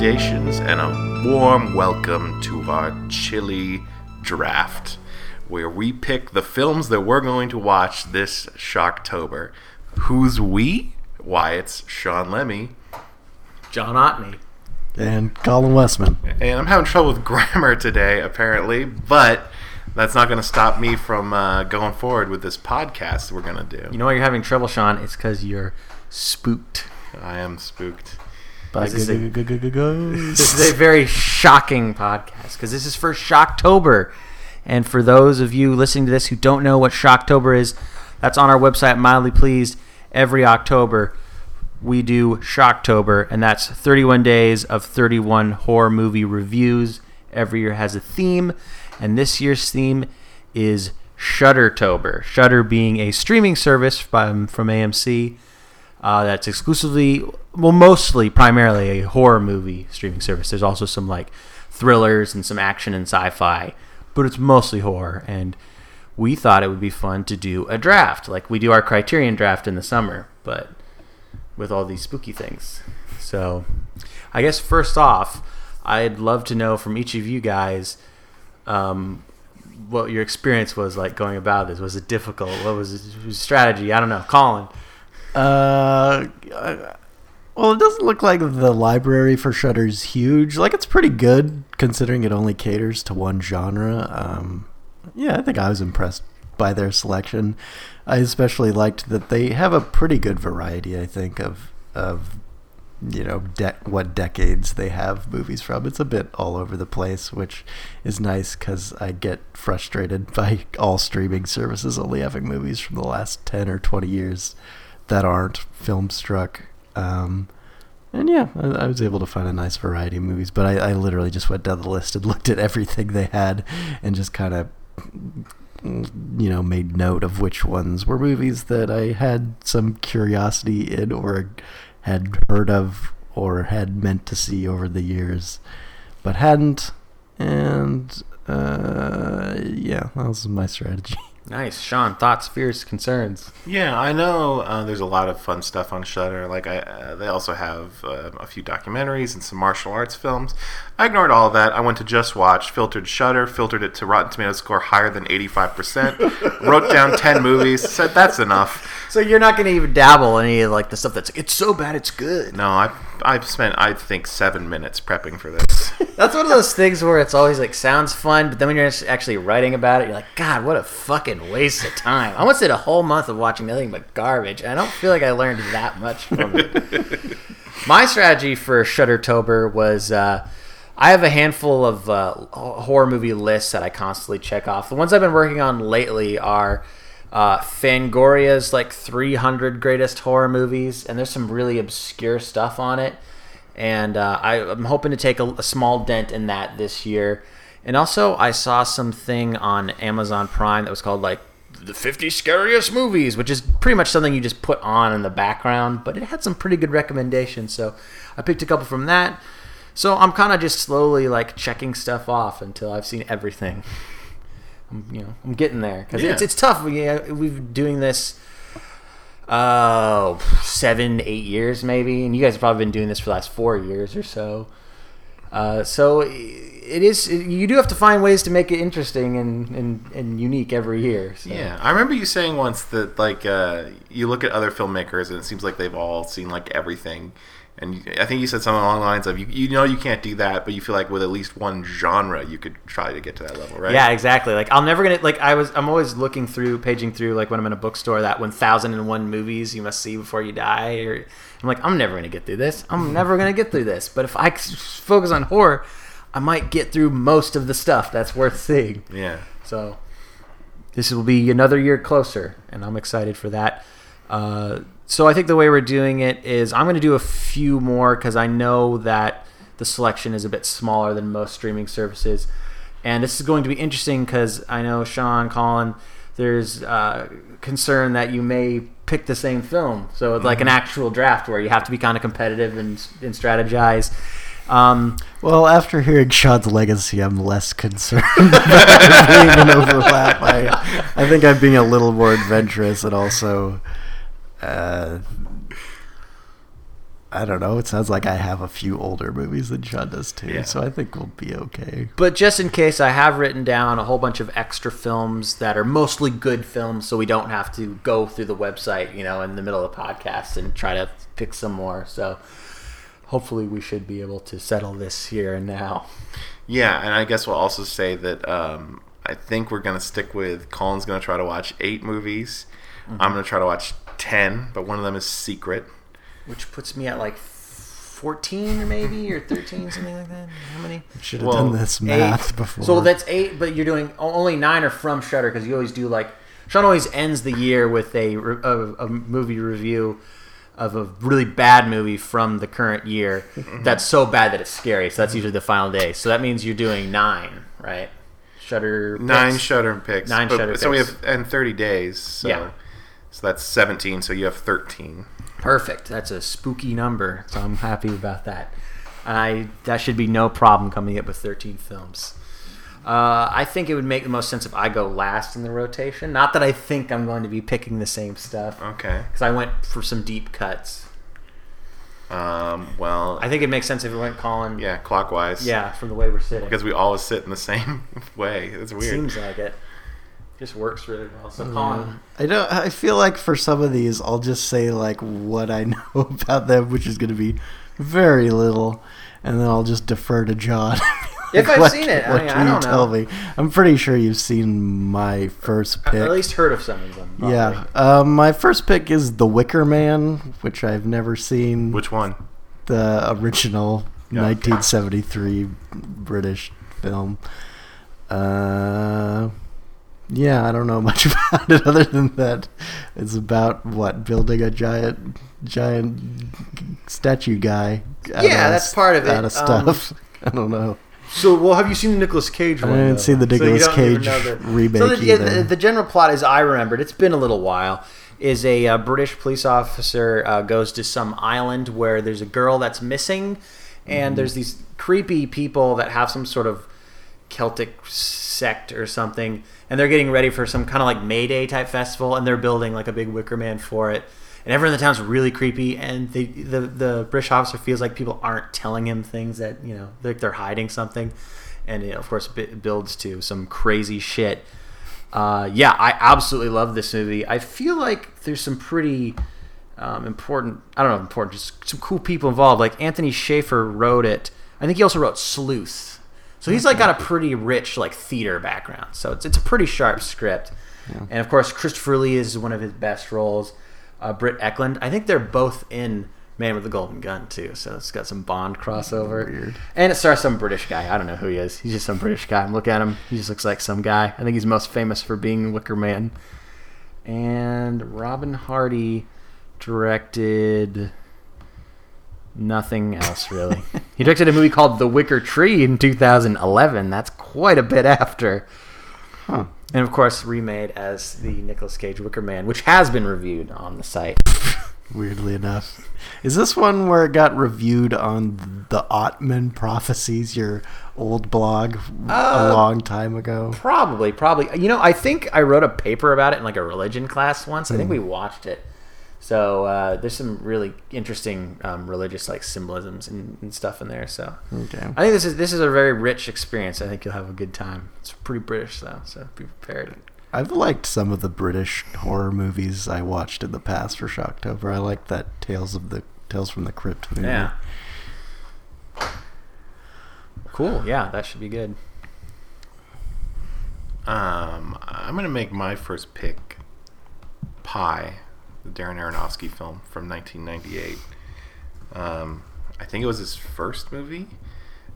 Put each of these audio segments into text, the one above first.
salutations and a warm welcome to our chilly draft, where we pick the films that we're going to watch this Shocktober. Who's we? Why, it's Sean Lemmy, John Otney. And Colin Westman. and I'm having trouble with grammar today, apparently, but that's not going to stop me from uh, going forward with this podcast we're going to do. You know why you're having trouble, Sean? It's because you're spooked. I am spooked. By This is a- G- G- G- G- Ghosts. This is a very shocking podcast because this is for Shocktober. And for those of you listening to this who don't know what Shocktober is, that's on our website, Mildly Pleased. Every October, we do Shocktober, and that's 31 days of 31 horror movie reviews. Every year has a theme, and this year's theme is Shuddertober. Shudder being a streaming service from, from AMC uh, that's exclusively, well, mostly, primarily a horror movie streaming service. There's also some like thrillers and some action and sci-fi, but it's mostly horror. And we thought it would be fun to do a draft, like we do our Criterion draft in the summer, but with all these spooky things. So, I guess first off, I'd love to know from each of you guys. Um, what your experience was like going about this? Was it difficult? What was your strategy? I don't know. Colin. Uh, well, it doesn't look like the library for Shudder's huge. Like it's pretty good considering it only caters to one genre. Um, yeah, I think I was impressed by their selection. I especially liked that they have a pretty good variety. I think of of you know de- what decades they have movies from. It's a bit all over the place, which is nice because I get frustrated by all streaming services only having movies from the last ten or twenty years that aren't FilmStruck. Um, and yeah, I, I was able to find a nice variety of movies, but I, I literally just went down the list and looked at everything they had and just kind of, you know, made note of which ones were movies that I had some curiosity in or had heard of or had meant to see over the years, but hadn't. And uh, yeah, that was my strategy. Nice, Sean. Thoughts, fears, concerns. Yeah, I know. Uh, there's a lot of fun stuff on Shudder. Like I, uh, they also have uh, a few documentaries and some martial arts films. I ignored all that. I went to JustWatch, filtered Shudder, filtered it to Rotten Tomatoes score higher than 85%. wrote down 10 movies. Said that's enough. So you're not going to even dabble in any of like the stuff that's like it's so bad it's good. No, I've I've spent I think seven minutes prepping for this. That's one of those things where it's always like sounds fun, but then when you're actually writing about it, you're like, God, what a fucking waste of time. I once did a whole month of watching nothing but garbage, and I don't feel like I learned that much from it. My strategy for Shuddertober was. Uh, I have a handful of uh, horror movie lists that I constantly check off. The ones I've been working on lately are uh, Fangoria's like 300 greatest horror movies, and there's some really obscure stuff on it. And uh, I, I'm hoping to take a, a small dent in that this year. And also, I saw something on Amazon Prime that was called like the 50 scariest movies, which is pretty much something you just put on in the background, but it had some pretty good recommendations. So I picked a couple from that. So I'm kind of just slowly like checking stuff off until I've seen everything. I'm, you know, I'm getting there because Yeah. it's it's tough. We, we've been doing this uh seven eight years maybe, and you guys have probably been doing this for the last four years or so. Uh, so it is. You do have to find ways to make it interesting and, and, and unique every year. So. Yeah, I remember you saying once that like uh, you look at other filmmakers and it seems like they've all seen like everything, and I think you said something along the lines of you, you know you can't do that, but you feel like with at least one genre you could try to get to that level, right? Yeah, exactly. Like I'm never gonna like I was. I'm always looking through, paging through, like when I'm in a bookstore, that 1,001 movies you must see before you die. Or I'm like, I'm never gonna get through this. I'm never gonna get through this. But if I focus on horror, I might get through most of the stuff that's worth seeing. Yeah. So this will be another year closer, and I'm excited for that. Uh, so I think the way we're doing it is I'm going to do a few more because I know that the selection is a bit smaller than most streaming services, and this is going to be interesting because I know Sean, Colin, there's uh, concern that you may pick the same film, so it's like an actual draft where you have to be kind of competitive and, and strategize. Um, Well, after hearing Sean's legacy, I'm less concerned about being an overlap. I, I think I'm being a little more adventurous and also, uh, I don't know. It sounds like I have a few older movies than Sean does too, Yeah. so I think we'll be okay. But just in case, I have written down a whole bunch of extra films that are mostly good films, so we don't have to go through the website, you know, in the middle of the podcast and try to pick some more. So hopefully, we should be able to settle this here and now. Yeah, and I guess we'll also say that um, I think we're gonna stick with Colin's gonna try to watch eight movies. Mm-hmm. I'm gonna try to watch ten, but one of them is secret. Which puts me at like 14 or maybe, or 13, something like that. How many? Should have Well, done this math Eight. before. So that's eight, but you're doing only nine are from Shudder because you always do like Sean always ends the year with a, a, a movie review of a really bad movie from the current year that's so bad that it's scary. So that's usually the final day. So that means you're doing nine, right? Shudder Nine picks. Shudder picks. Nine but- Shudder So we have and 30 days. So, Yeah. So that's 17. So you have 13. Perfect. That's a spooky number, so I'm happy about that. And I that should be no problem coming up with 13 films. Uh, I think it would make the most sense if I go last in the rotation. Not that I think I'm going to be picking the same stuff, Okay. because I went for some deep cuts. Um, well, I think it makes sense if we went Colin. yeah, clockwise. Yeah, from the way we're sitting. Because we always sit in the same way. It's weird. Seems like it. Just works really well. So Colin, I don't. I feel like for some of these, I'll just say like what I know about them, which is going to be very little, and then I'll just defer to John. If I've what- seen it, I, mean, I don't tell know. me? I'm pretty sure you've seen my first pick. or at least heard of some of them. probably. yeah, um, my first pick is The Wicker Man, which I've never seen. Which one? the original Yeah. 1973 British film. Uh, yeah, I don't know much about it other than that it's about what building a giant, giant statue guy. Yeah, of- that's part of it. Out of Um, stuff. I don't know. So, well, have you seen the Nicolas Cage one? I didn't though? see the So Nicolas don't Cage remake So the, yeah, the, the general plot, as I remembered, it's been a little while. Is a uh, British police officer uh, goes to some island where there's a girl that's missing, and there's these creepy people that have some sort of Celtic sect or something, and they're getting ready for some kind of like May Day type festival, and they're building like a big wicker man for it. And everyone in the town's really creepy, and the, the the British officer feels like people aren't telling him things that you know, like they're hiding something, and it, of course it builds to some crazy shit. Uh, yeah, I absolutely love this movie. I feel like there's some pretty um, important, I don't know, important, just some cool people involved. Like Anthony Shaffer wrote it. I think he also wrote Sleuth. So he's like got a pretty rich like theater background. So it's, it's a pretty sharp script. And of course, Christopher Lee is one of his best roles. Uh, Britt Ekland, I think they're both in Man with the Golden Gun too. So it's got some Bond crossover. Weird. And it stars some British guy. I don't know who he is. He's just some British guy. Look at him. He just looks like some guy. I think he's most famous for being Wicker Man. And Robin Hardy directed nothing else really. he directed a movie called The Wicker Tree in 2011. That's quite a bit after. Huh. And of course, remade as the Nicolas Cage Wicker Man, which has been reviewed on the site. Weirdly enough, is this one where it got reviewed on the Ottman Prophecies, your old blog, Uh, a long time ago? Probably, probably. You know, I think I wrote a paper about it in like a religion class once. I think we watched it. So uh, there's some really interesting um, religious like symbolisms and, and stuff in there. So Okay. I think this is this is a very rich experience. I think you'll have a good time. It's pretty British though, so be prepared. I've liked some of the British horror movies I watched in the past for Shocktober. I liked that Tales of the Tales from the Crypt movie. Yeah. Cool. Yeah, that should be good. Um, I'm gonna make my first pick. Pi, the Darren Aronofsky film from 1998. Um, I think it was his first movie,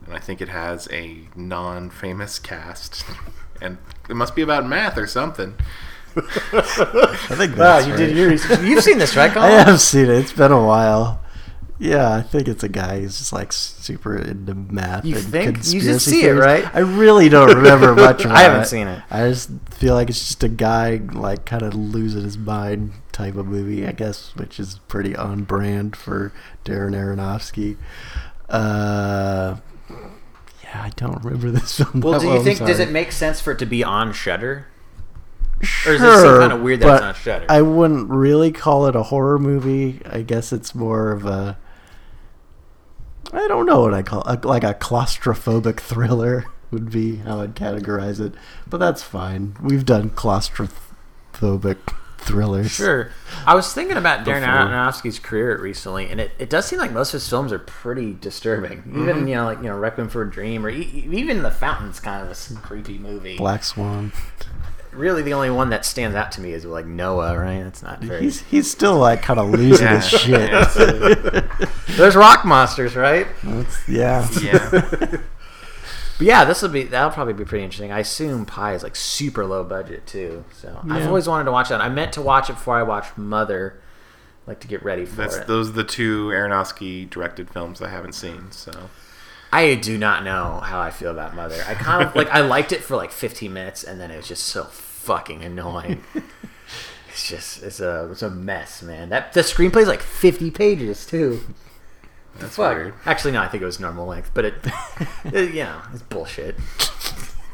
and I think it has a non-famous cast, and it must be about math or something. I think Wow, you right. did your research. You've seen this, right, I have seen it. It's been a while. Yeah, I think it's a guy who's just like super into math. You and think? You just conspiracy see it, right? I really don't remember much about I haven't it. seen it. I just feel like it's just a guy like kind of losing his mind type of movie, I guess, which is pretty on brand for Darren Aronofsky. Uh, yeah, I don't remember this film. Well, do you I'm think does it make sense for it to be on Shudder? Sure, Or does it seem kinda weird that it's on Shudder? I wouldn't really call it a horror movie. I guess it's more of a I don't know what I call a, like a claustrophobic thriller would be how I'd categorize it, but that's fine. We've done claustrophobic thrillers. Sure. I was thinking about Darren Aronofsky's career recently, and it, it does seem like most of his films are pretty disturbing. Mm-hmm. Even you know, like you know, Requiem for a Dream, or e- even The Fountain's kind of a creepy movie. Black Swan. Really, the only one that stands out to me is like Noah, right? That's not very. He's he's still like kind of losing Yeah. his shit. Yeah. There's rock monsters, right? That's- yeah. Yeah. But yeah, this will be that'll probably be pretty interesting. I assume Pi is like super low budget too, so I've always wanted to watch that. I meant to watch it before I watched Mother, like to get ready for That's it. those are the two Aronofsky directed films I haven't seen. So I do not know how I feel about Mother. I kind of like I liked it for like 15 minutes, and then it was just so fucking annoying. it's just it's a it's a mess, man. That the screenplay's like 50 pages too. That's Fuck. weird. Actually, no, I think it was normal length, but it, it you know, it's bullshit.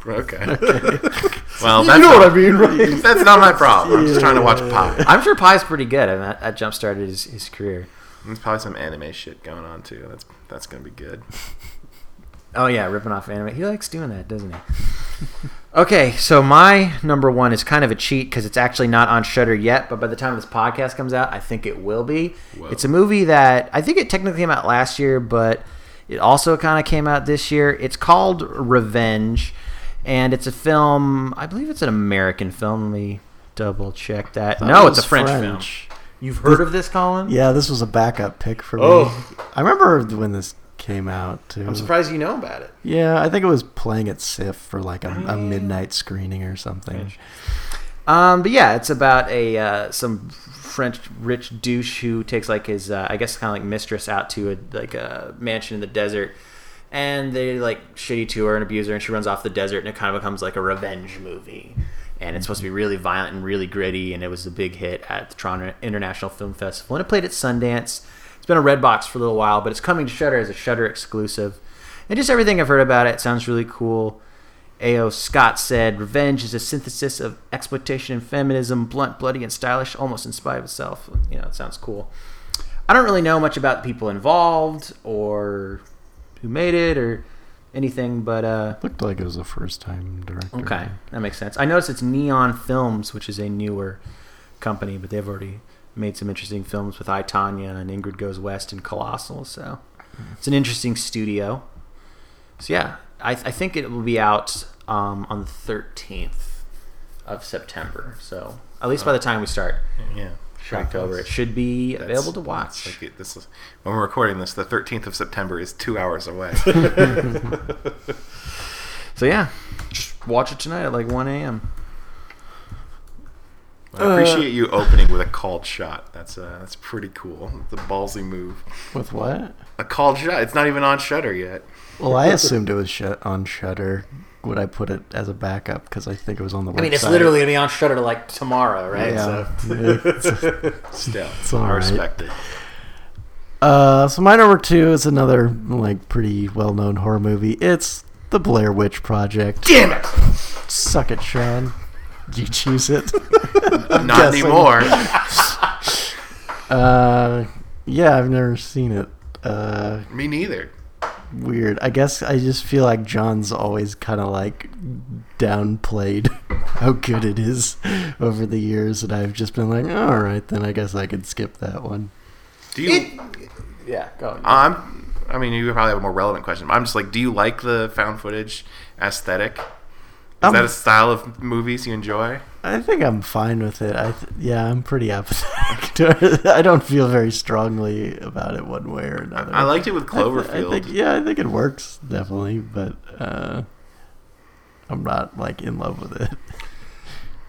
Okay. well, that's not, mean, right? That's not my problem. I'm just trying to watch Pi. I'm sure Pi's pretty good. I mean, that, that jump started his, his career. There's probably some anime shit going on too. That's that's gonna be good. Oh yeah, ripping off anime. He likes doing that, doesn't he? okay, so my number one is kind of a cheat because it's actually not on Shudder yet, but by the time this podcast comes out, I think it will be. Whoa. It's a movie that I think it technically came out last year, but it also kind of came out this year. It's called Revenge, and it's a film. I believe it's an American film. Let me double check that. Thought No, it's a French, French. film. You've heard of this, Colin? Yeah, this was a backup pick for me. Oh. I remember when this came out too. I'm surprised you know about it. Yeah, I think it was playing at SIF for like a, a midnight screening or something. Um, but yeah, it's about a uh, some French rich douche who takes like his uh, I guess kind of like mistress out to a like a mansion in the desert, and they like shitty to her and abuse her, and she runs off the desert, and it kind of becomes like a revenge movie. And it's supposed to be really violent and really gritty, and it was a big hit at the Toronto International Film Festival, and it played at Sundance. It's been a Redbox for a little while, but it's coming to Shudder as a Shudder exclusive. And just everything I've heard about it sounds really cool. A.O. Scott said, Revenge is a synthesis of exploitation and feminism, blunt, bloody, and stylish, almost in spite of itself. You know, it sounds cool. I don't really know much about the people involved or who made it or anything, but uh, Looked like it was a first time director. okay, that makes sense. I noticed it's Neon Films, which is a newer company, but they've already made some interesting films with I, Tanya and Ingrid Goes West and Colossal, so it's an interesting studio. So yeah, I, I think it will be out um, on the 13th of September. So at least by the time we start Yeah. October, it should be That's- available to watch. Like it, this is, when we're recording this, the 13th of September is two hours away. So yeah, just watch it tonight at like 1 a.m. I appreciate you opening with a called shot. That's uh, that's pretty cool. It's a ballsy move. With what? A called shot. It's not even on Shudder yet. Well, I assumed it was shut on Shudder. Would I put it as a backup because I think it was on the website? I mean, it's literally gonna be on Shudder like tomorrow, right? Yeah. So Still, It's all I right. respect it. Uh, so my number two is another like pretty well known horror movie. It's the Blair Witch Project. Damn it! Suck it, Sean. You choose it. Not anymore. Uh, yeah, I've never seen it. Uh, Me neither. weird. I guess I just feel like John's always kind of like downplayed how good it is over the years, and I've just been like, all right, then I guess I could skip that one. Do you? yeah, go. I'm. I mean, you probably have a more relevant question. But I'm just like, do you like the found footage aesthetic? Is Um, that a style of movies you enjoy? I think I'm fine with it. I th- yeah, I'm pretty apathetic. to it. I don't feel very strongly about it one way or another. I liked it with I th- Cloverfield. I think, yeah, I think it works definitely, but uh, I'm not like in love with it.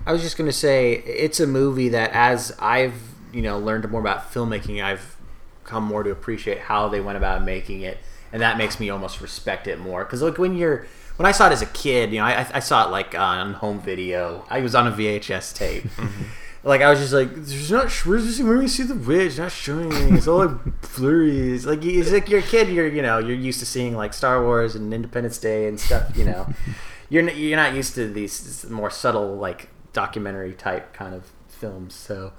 I was just gonna say it's a movie that, as I've you know learned more about filmmaking, I've come more to appreciate how they went about making it, and that makes me almost respect it more. Because like when you're when I saw it as a kid, you know, I, I saw it like uh, on home video. I was on a VHS tape. Mm-hmm. Like I was just like, there's not. This? Where do we see the witch? Not showing anything. It's all like blurry. It's like it's like you're a kid. You're you know you're used to seeing like Star Wars and Independence Day and stuff. You know, you're n- you're not used to these more subtle like documentary type kind of films. So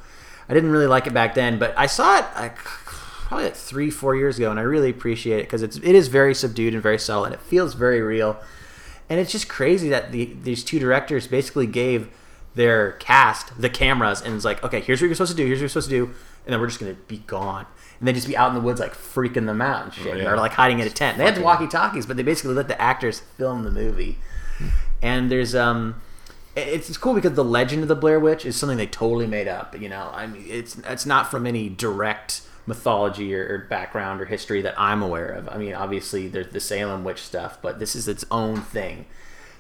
I didn't really like it back then. But I saw it like probably like three, four years ago, and I really appreciate it because it's it is very subdued and very subtle, and it feels very real. And it's just crazy that the these two directors basically gave their cast the cameras and it's like, okay, here's what you're supposed to do, here's what you're supposed to do, and then we're just gonna be gone. And they just be out in the woods like freaking them out and shit, Yeah. or like hiding in a tent. They had walkie talkies, but they basically let the actors film the movie. And there's um, it's, it's cool because the legend of the Blair Witch is something they totally made up. You know, I mean, it's it's not from any direct mythology or, or background or history that I'm aware of. I mean, obviously there's the Salem witch stuff, but this is its own thing.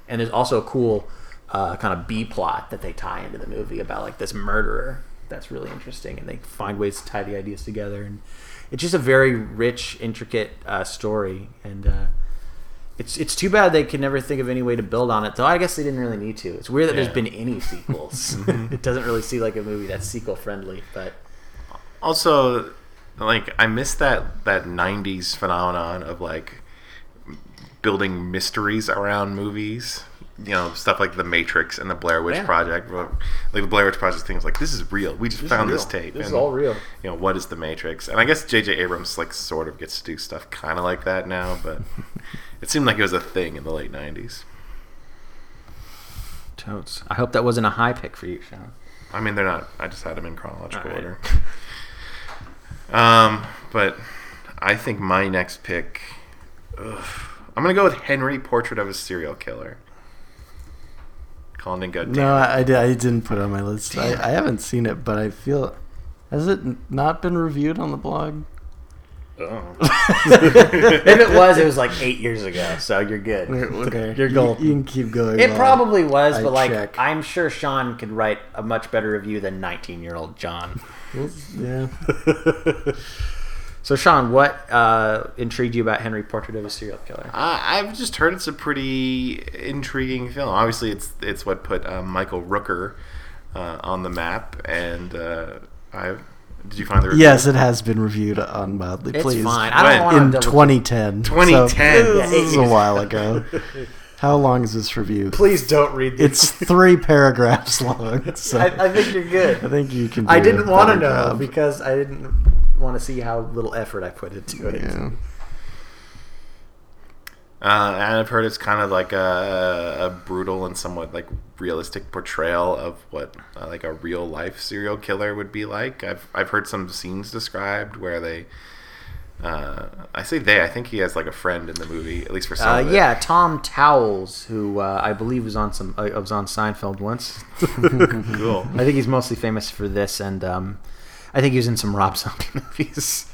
And there's also a cool uh, kind of B plot that they tie into the movie about like this murderer. That's really interesting, and they find ways to tie the ideas together. And it's just a very rich, intricate uh, story. And uh, it's it's too bad they could never think of any way to build on it. Though I guess they didn't really need to. It's weird that Yeah. there's been any sequels. it doesn't really seem like a movie that's sequel friendly, but Also, like I miss that that '90s phenomenon of like building mysteries around movies. You know, stuff like The Matrix and the Blair Witch Yeah. Project. Like the Blair Witch Project thing was like, this is real. We just found this tape. This is all real. You know, what is the Matrix? And I guess J.J. Abrams like sort of gets to do stuff kind of like that now, but it seemed like it was a thing in the late '90s. Totes. I hope that wasn't a high pick for you, Sean. I mean, they're not. I just had them in chronological right. order. Um, but I think my next pick, ugh, I'm gonna go with Henry Portrait of a Serial Killer. Colin didn't go. No, I, I, did, I didn't put it on my list. I, I haven't seen it, but I feel has it not been reviewed on the blog? Oh. if it was, it was like eight years ago, so you're good. Okay, You're you, golden. you can keep going. It probably was, I but like check. I'm sure Sean could write a much better review than 19 year old John. Yeah. So Sean, what uh, intrigued you about Henry Portrait of a Serial Killer? I, I've just heard it's a pretty intriguing film. Obviously, it's it's what put um, Michael Rooker uh, on the map, and uh, I did you find the review? Yes, it has been reviewed on Mildly It's Pleased. fine. I don't want in to 2010. 2010. So, Yeah, this is a while ago. How long is this review? Please don't read this. It's three paragraphs long. So I, I think you're good. I think you can. I do a didn't want to know job. because I didn't want to see how little effort I put into it. Yeah. Uh, and I've heard it's kind of like a, a brutal and somewhat like realistic portrayal of what uh, like a real life serial killer would be like. I've I've heard some scenes described where they. Uh, I say they. I think he has like a friend in the movie, at least for some. Uh, yeah, Tom Towles, who uh, I believe was on some, uh, was on Seinfeld once. cool. I think he's mostly famous for this, and um, I think he was in some Rob Zombie movies.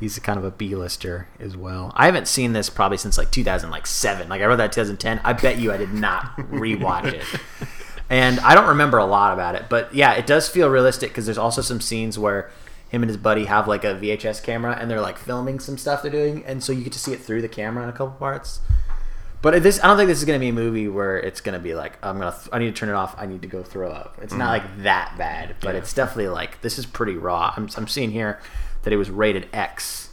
He's a kind of a B-lister as well. I haven't seen this probably since like 2007. Like I wrote that 2010. I bet you I did not rewatch it. And I don't remember a lot about it, but yeah, it does feel realistic because there's also some scenes where him and his buddy have like a VHS camera and they're like filming some stuff they're doing, and so you get to see it through the camera in a couple parts. But this, I don't think this is going to be a movie where it's going to be like, I'm gonna, I need to turn it off. I need to go throw up. It's not mm-hmm. like that bad, but it's definitely like this is pretty raw. I'm, I'm seeing here that it was rated X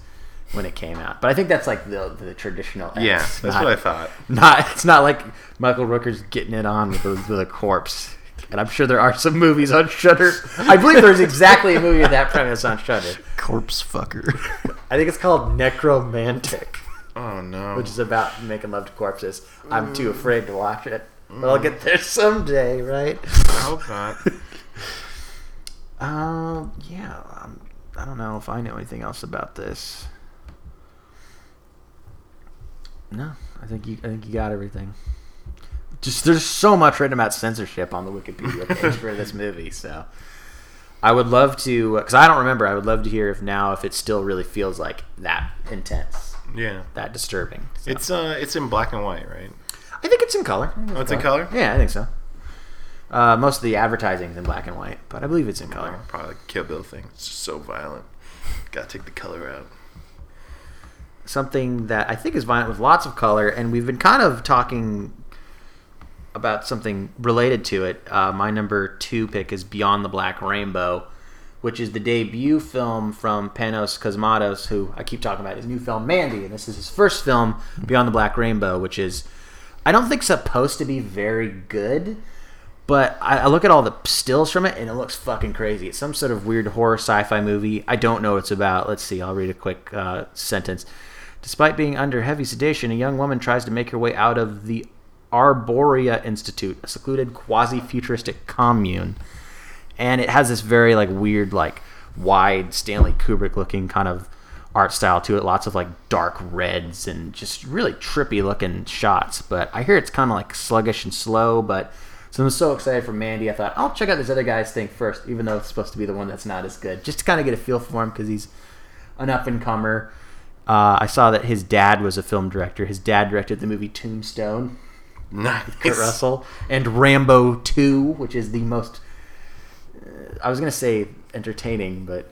when it came out, but I think that's like the the traditional. X, Yeah, that's not- what I thought. Not, it's not like Michael Rooker's getting it on with a, with a corpse. And I'm sure there are some movies on Shudder. I believe there's exactly a movie of that premise on Shudder. Corpse fucker. I think it's called Nekromantik Oh no. which is about making love to corpses. I'm too afraid to watch it, but I'll get there someday, right? I hope not. Um, yeah. Um, I don't know if I know anything else about this. No, I think you. I think you got everything. Just there's so much written about censorship on the Wikipedia page for this movie, so I would love to because I don't remember. I would love to hear if now if it still really feels like that intense, Yeah. that disturbing. So. It's uh, it's in black and white, right? I think it's in color. I think Oh, it's in color? Yeah, I think so. Uh, most of the advertising's in black and white, but I believe it's in color. Probably like Kill Bill thing. It's just so violent. Gotta take the color out. Something that I think is violent with lots of color, and we've been kind of talking about something related to it. Uh, my number two pick is Beyond the Black Rainbow, which is the debut film from Panos Cosmatos, who I keep talking about his new film Mandy, and this is his first film, Beyond the Black Rainbow, which is I don't think supposed to be very good, But I, I look at all the stills from it, and it looks fucking crazy. It's some sort of weird horror sci-fi movie. I don't know what it's about. Let's see. I'll read a quick uh, sentence. Despite being under heavy sedation, a young woman tries to make her way out of the Arborea Institute, a secluded quasi-futuristic commune, and it has this very like weird, like wide Stanley Kubrick-looking kind of art style to it. Lots of like dark reds and just really trippy looking shots. But I hear it's kind of like sluggish and slow. But so I'm so excited for Mandy. I thought I'll check out this other guy's thing first, even though it's supposed to be the one that's not as good, just to kind of get a feel for him because he's an up and comer. Uh, I saw that his dad was a film director. His dad directed the movie Tombstone, Nice. Kurt Russell, and Rambo 2, which is the most, uh, I was going to say entertaining, but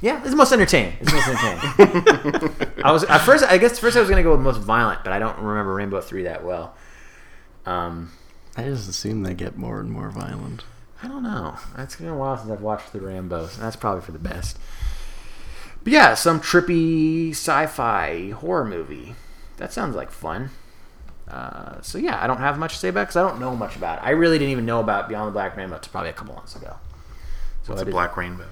yeah, it's the most entertaining. It's the most entertaining. I was at first, I guess first I was going to go with most violent, but I don't remember Rambo 3 that well. Um, I just assume they get more and more violent. I don't know. It's been a while since I've watched the Rambos, and that's probably for the best. But yeah, some trippy sci-fi horror movie. That sounds like fun. Uh, so yeah, I don't have much to say about because I don't know much about it. I really didn't even know about Beyond the Black Rainbow until probably a couple months ago. So What's a black rainbow?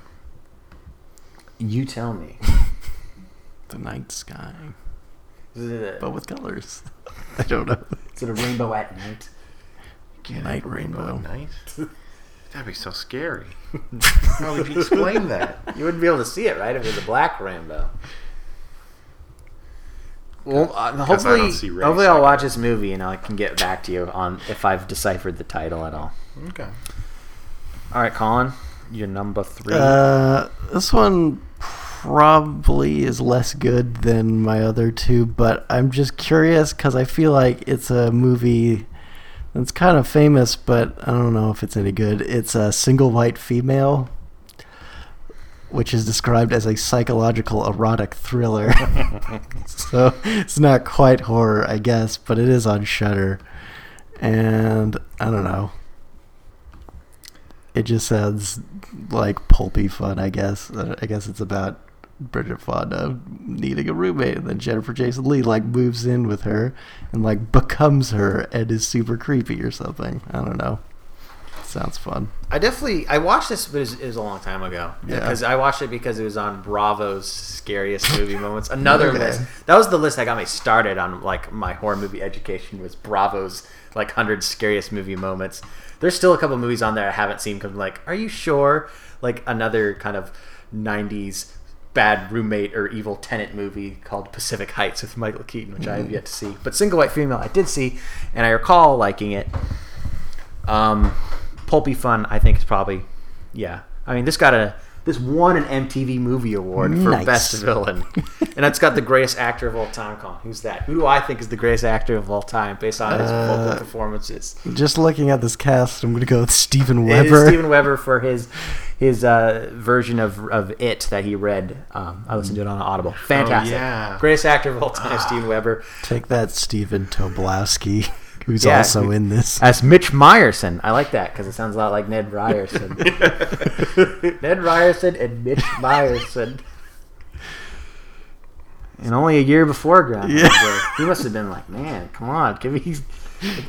You tell me. The night sky, Is it a, but with colors. I don't know. is it a rainbow at night? Can't Night have a rainbow. night. That'd be so scary. How would you explain that? You wouldn't be able to see it, right? If it was a black rainbow. Well, uh, hopefully, don't see race, hopefully I I'll guess. watch this movie and I can get back to you on if I've deciphered the title at all. Okay. All right, Colin, you're number three. Uh, this one probably is less good than my other two, but I'm just curious because I feel like it's a movie that's kind of famous, but I don't know if it's any good. It's a single white female, which is described as a psychological erotic thriller. so it's not quite horror, I guess, but it is on Shudder, and I don't know. It just sounds like pulpy fun, I guess. I guess it's about Bridget Fonda needing a roommate, and then Jennifer Jason Lee like moves in with her and like becomes her and is super creepy or something. I don't know. Sounds fun. I definitely I watched this, but it was, it was a long time ago. Yeah. Because I watched it because it was on Bravo's scariest movie moments. Another Okay. list. That was the list that got me started on like my horror movie education. Was Bravo's like hundred scariest movie moments. There's still a couple movies on there I haven't seen. Cause I'm like, are you sure? Like another kind of '90s bad roommate or evil tenant movie called Pacific Heights with Michael Keaton, which I have yet to see. But Single White Female, I did see, and I recall liking it. Um, pulpy fun, I think is probably, yeah. I mean, this got a this won an MTV Movie Award for Nice. best villain, and it's got the greatest actor of all time. Colin, who's that? Who do I think is the greatest actor of all time based on his Uh, vocal performances? Just looking at this cast, I'm gonna go with Steven It is Weber. Steven Weber for his his uh, version of of it that he read. Um, I listened to it on Audible. Fantastic. yeah. Greatest actor of all time, Steven Weber. Take that, Stephen Tobolowsky, who's Yeah, also who- in this. As Mitch Meyerson. I like that because it sounds a lot like Ned Ryerson. Ned Ryerson and Mitch Meyerson. And only a year before Groundhog Yeah. Day. He must have been like, man, come on, give me.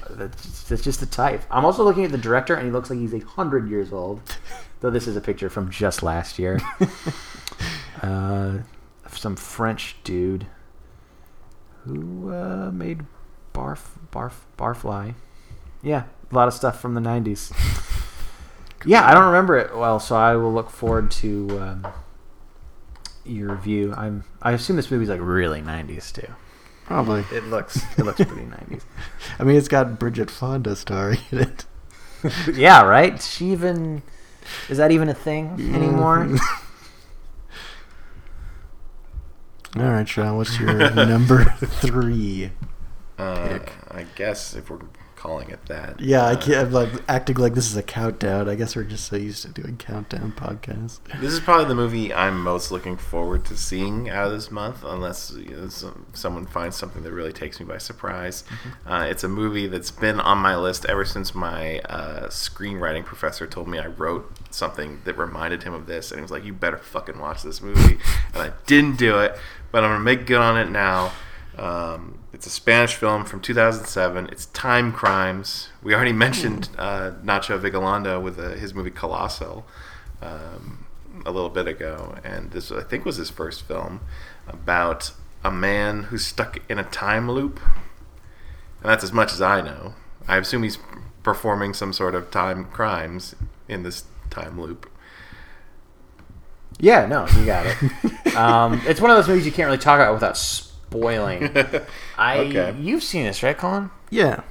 That's, that's just the type. I'm also looking at the director, and he looks like he's a hundred years old. Though this is a picture from just last year. uh, some French dude who uh, made Barf Barf Barfly. Yeah, a lot of stuff from the '90s. Yeah, I don't remember it well, so I will look forward to um, your review. I'm I assume this movie's like really '90s too. Probably. It looks it looks pretty '90s. I mean, it's got Bridget Fonda starring in it. yeah, right. She even is that even a thing anymore? All right, Sean, what's your number three? Uh, I guess if we're calling it that. Yeah, I Uh, can't. I'm like acting like this is a countdown. I guess we're just so used to doing countdown podcasts. This is probably the movie I'm most looking forward to seeing out of this month, unless you know, some, someone finds something that really takes me by surprise. Uh, it's a movie that's been on my list ever since my uh, screenwriting professor told me I wrote something that reminded him of this, and he was like, "You better fucking watch this movie," and I didn't do it, but I'm gonna make good on it now. Um, it's a Spanish film from 2007. It's time crimes. We already mentioned uh, Nacho Vigalondo with uh, his movie Colossal um, a little bit ago, and this I think was his first film about a man who's stuck in a time loop, and that's as much as I know. I assume he's performing some sort of time crimes in this time loop. Yeah, no, you got it. um, it's one of those movies you can't really talk about without spoiling. I Okay. you've seen this, right, Colin? Yeah.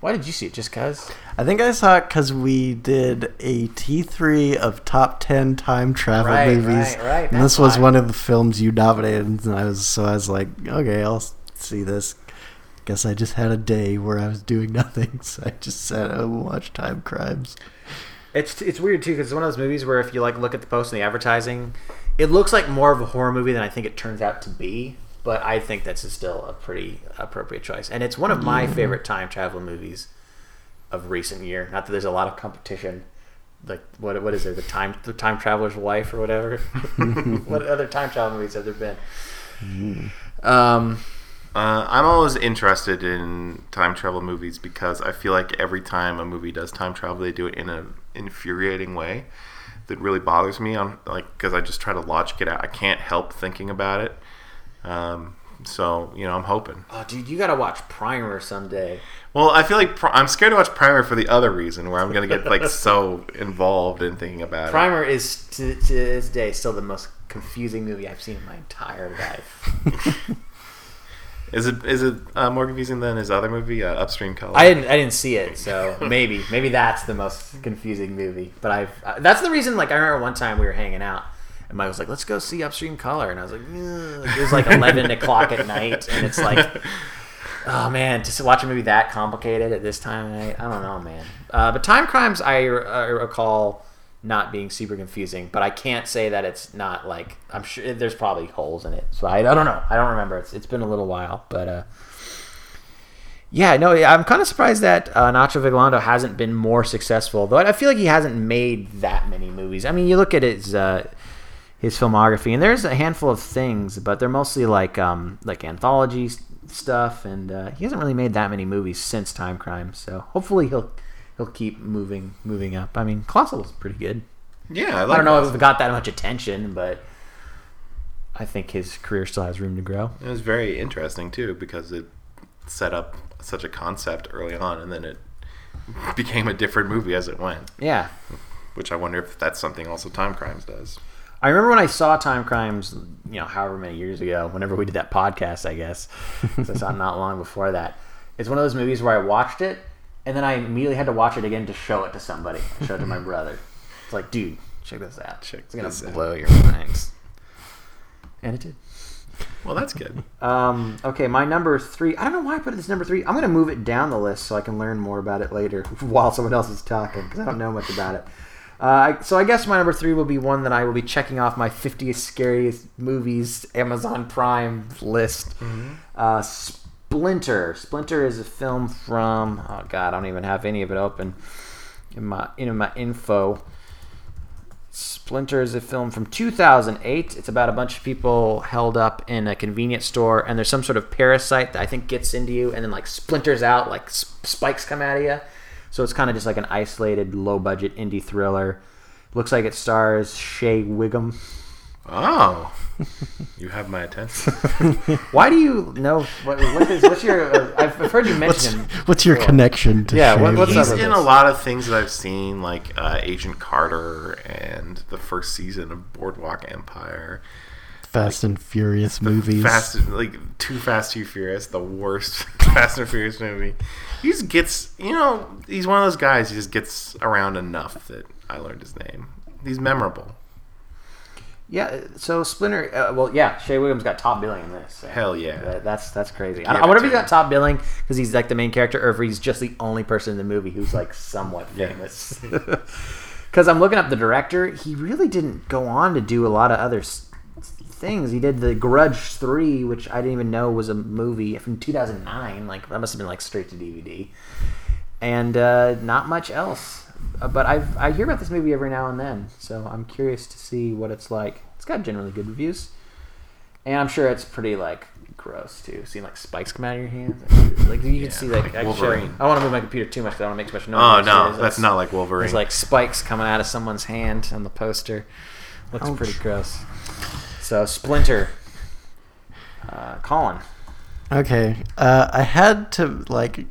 Why did you see it? Just cause? I think I saw it because we did a T3 of top 10 time travel Right, movies. right, right, And that's this was why. one of the films you nominated. And I was, so I was like, okay, I'll see this. Guess I just had a day where I was doing nothing. So I just sat home and watched Time Crimes. It's it's weird too because it's one of those movies where if you like look at the post and the advertising, it looks like more of a horror movie than I think it turns out to be. But I think that's still a pretty appropriate choice, and it's one of my favorite time travel movies of recent year. Not that there's a lot of competition. Like what what is it? The time the time traveler's wife or whatever. what other time travel movies have there been? Um, Uh, I'm always interested in time travel movies because I feel like every time a movie does time travel, they do it in an infuriating way that really bothers me. On like because I just try to logic it out. I can't help thinking about it. Um, so you know, I'm hoping. oh, dude, you gotta watch Primer someday. Well, I feel like Pri- I'm scared to watch Primer for the other reason, where I'm gonna get like so involved in thinking about it. Primer is to, to this day still the most confusing movie I've seen in my entire life. Is it is it uh, more confusing than his other movie, uh, Upstream Color? I didn't I didn't see it, so maybe maybe that's the most confusing movie. But I've uh, that's the reason. Like I remember one time we were hanging out. And Mike was like, "Let's go see Upstream Color," and I was like, "Ugh." "It was like eleven o'clock at night, and it's like, oh man, just to watch a movie that complicated at this time of night, I don't know, man." Uh, but Time Crimes, I uh, recall not being super confusing, but I can't say that it's not like I'm sure there's probably holes in it. So I, I don't know. I don't remember. It's it's been a little while, but uh, yeah, no, I'm kind of surprised that uh, Nacho Vigalondo hasn't been more successful. Though I feel like he hasn't made that many movies. I mean, you look at his uh, his filmography, and there's a handful of things, but they're mostly like um, like anthology stuff, and uh, he hasn't really made that many movies since Time Crime. So hopefully he'll he'll keep moving moving up. I mean, Colossal was pretty good. yeah, I, I don't know that. if it got that much attention, but I think his career still has room to grow. It was very interesting too because it set up such a concept early on, and then it became a different movie as it went. Yeah, Which I wonder if that's something also Time Crimes does. I remember when I saw Time Crimes, you know, however many years ago, whenever we did that podcast, I guess. I saw it not long before that. It's one of those movies where I watched it, and then I immediately had to watch it again to show it to somebody. I showed it to my brother. It's like, dude, check this out. Check it's gonna this out. blow your minds. And it did. Well, that's good. Um, okay, my number three. I don't know why I put it as number three. I'm going to move it down the list so I can learn more about it later while someone else is talking because I don't know much about it. Uh, so I guess my number three will be one that I will be checking off my 50 scariest movies Amazon Prime list. Uh, Splinter. Splinter is a film from. Oh God, I don't even have any of it open in my in my info. Splinter is a film from 2008. It's about a bunch of people held up in a convenience store, and there's some sort of parasite that I think gets into you and then like splinters out, like s- spikes come out of you. So it's kind of just like an isolated, low budget indie thriller. Looks like it stars Shea Whigham. Oh, you have my attention. Why do you know? What, what is, what's your? Uh, I've I've heard you What's, mention him. what's your before. connection to Yeah, what- what's He's with in this? a lot of things that I've seen, like uh, Agent Carter and the first season of Boardwalk Empire. Fast and Furious movies? Fast, like Too Fast, Too Furious, the worst Fast and Furious movie. He just gets, you know, he's one of those guys. He just gets around enough that I learned his name. He's memorable. Yeah, so Splinter. Uh, well, yeah, Shea Whigham's got top billing in this. so Hell yeah. that- that's that's crazy. Give I, I it wonder if he's got top billing because he's like the main character, or if he's just the only person in the movie who's like somewhat famous. Because I'm looking up the director, he really didn't go on to do a lot of other s- things. He did the Grudge Three, which I didn't even know was a movie from 2009. Like that must have been like straight to DVD, and uh, not much else. Uh, But I I hear about this movie every now and then, so I'm curious to see what it's like. It's got generally good reviews. and I'm sure it's pretty like gross too. Seeing like spikes come out of your hands, like you can see like, like I, Wolverine. I don't want to move my computer too much because I don't want to make too much noise. Oh I say no, this. that's not like Wolverine. There's like spikes coming out of someone's hand on the poster. Looks Ouch. pretty gross. So Splinter, uh, Colin. Okay, uh, I had to like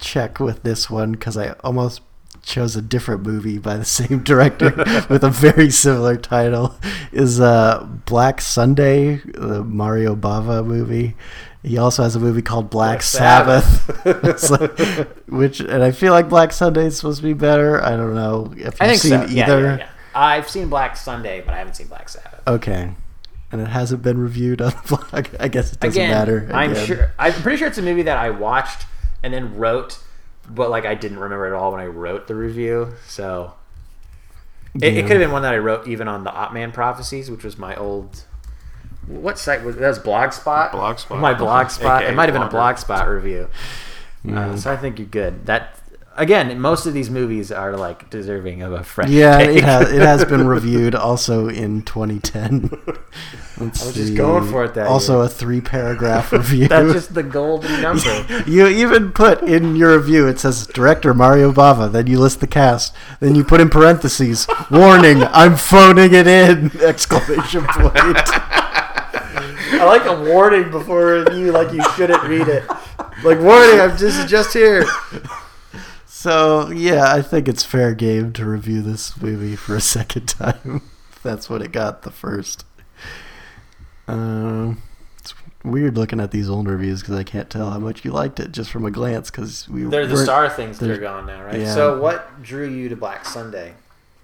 check with this one because I almost chose a different movie by the same director with a very similar title. Is uh, Black Sunday, the Mario Bava movie. He also has a movie called Black, Black Sabbath, Sabbath. Which and I feel like Black Sunday is supposed to be better. I don't know if you've seen so. Yeah, either. yeah, yeah. I've seen Black Sunday, but I haven't seen Black Sabbath. Okay, and it hasn't been reviewed on the blog. I guess it doesn't Again, matter. I'm sure. I'm pretty sure it's a movie that I watched and then wrote, but like I didn't remember at all when I wrote the review. So it, it could have been one that I wrote even on the Otman Prophecies, which was my old. What site was that? Was Blogspot? Blogspot. My Blogspot. AKA it might have been a Blogspot review. Uh, so I think you're good. That again, most of these movies are like deserving of a fresh. Yeah, take. it has it has been reviewed also in 2010. Let's I was just going for it that Also, year. a three paragraph review. That's just the golden number. you even put in your review it says director Mario Bava. Then you list the cast. Then you put in parentheses warning. I'm phoning it in! Exclamation point. I like a warning before a review, like you shouldn't read it. Like warning, I'm just just here. So yeah, I think it's fair game to review this movie for a second time. That's what it got the first. Um, it's weird looking at these old reviews because I can't tell how much you liked it just from a glance because we They're the star things that are they're- gone now, right? yeah. So what drew you to Black Sunday?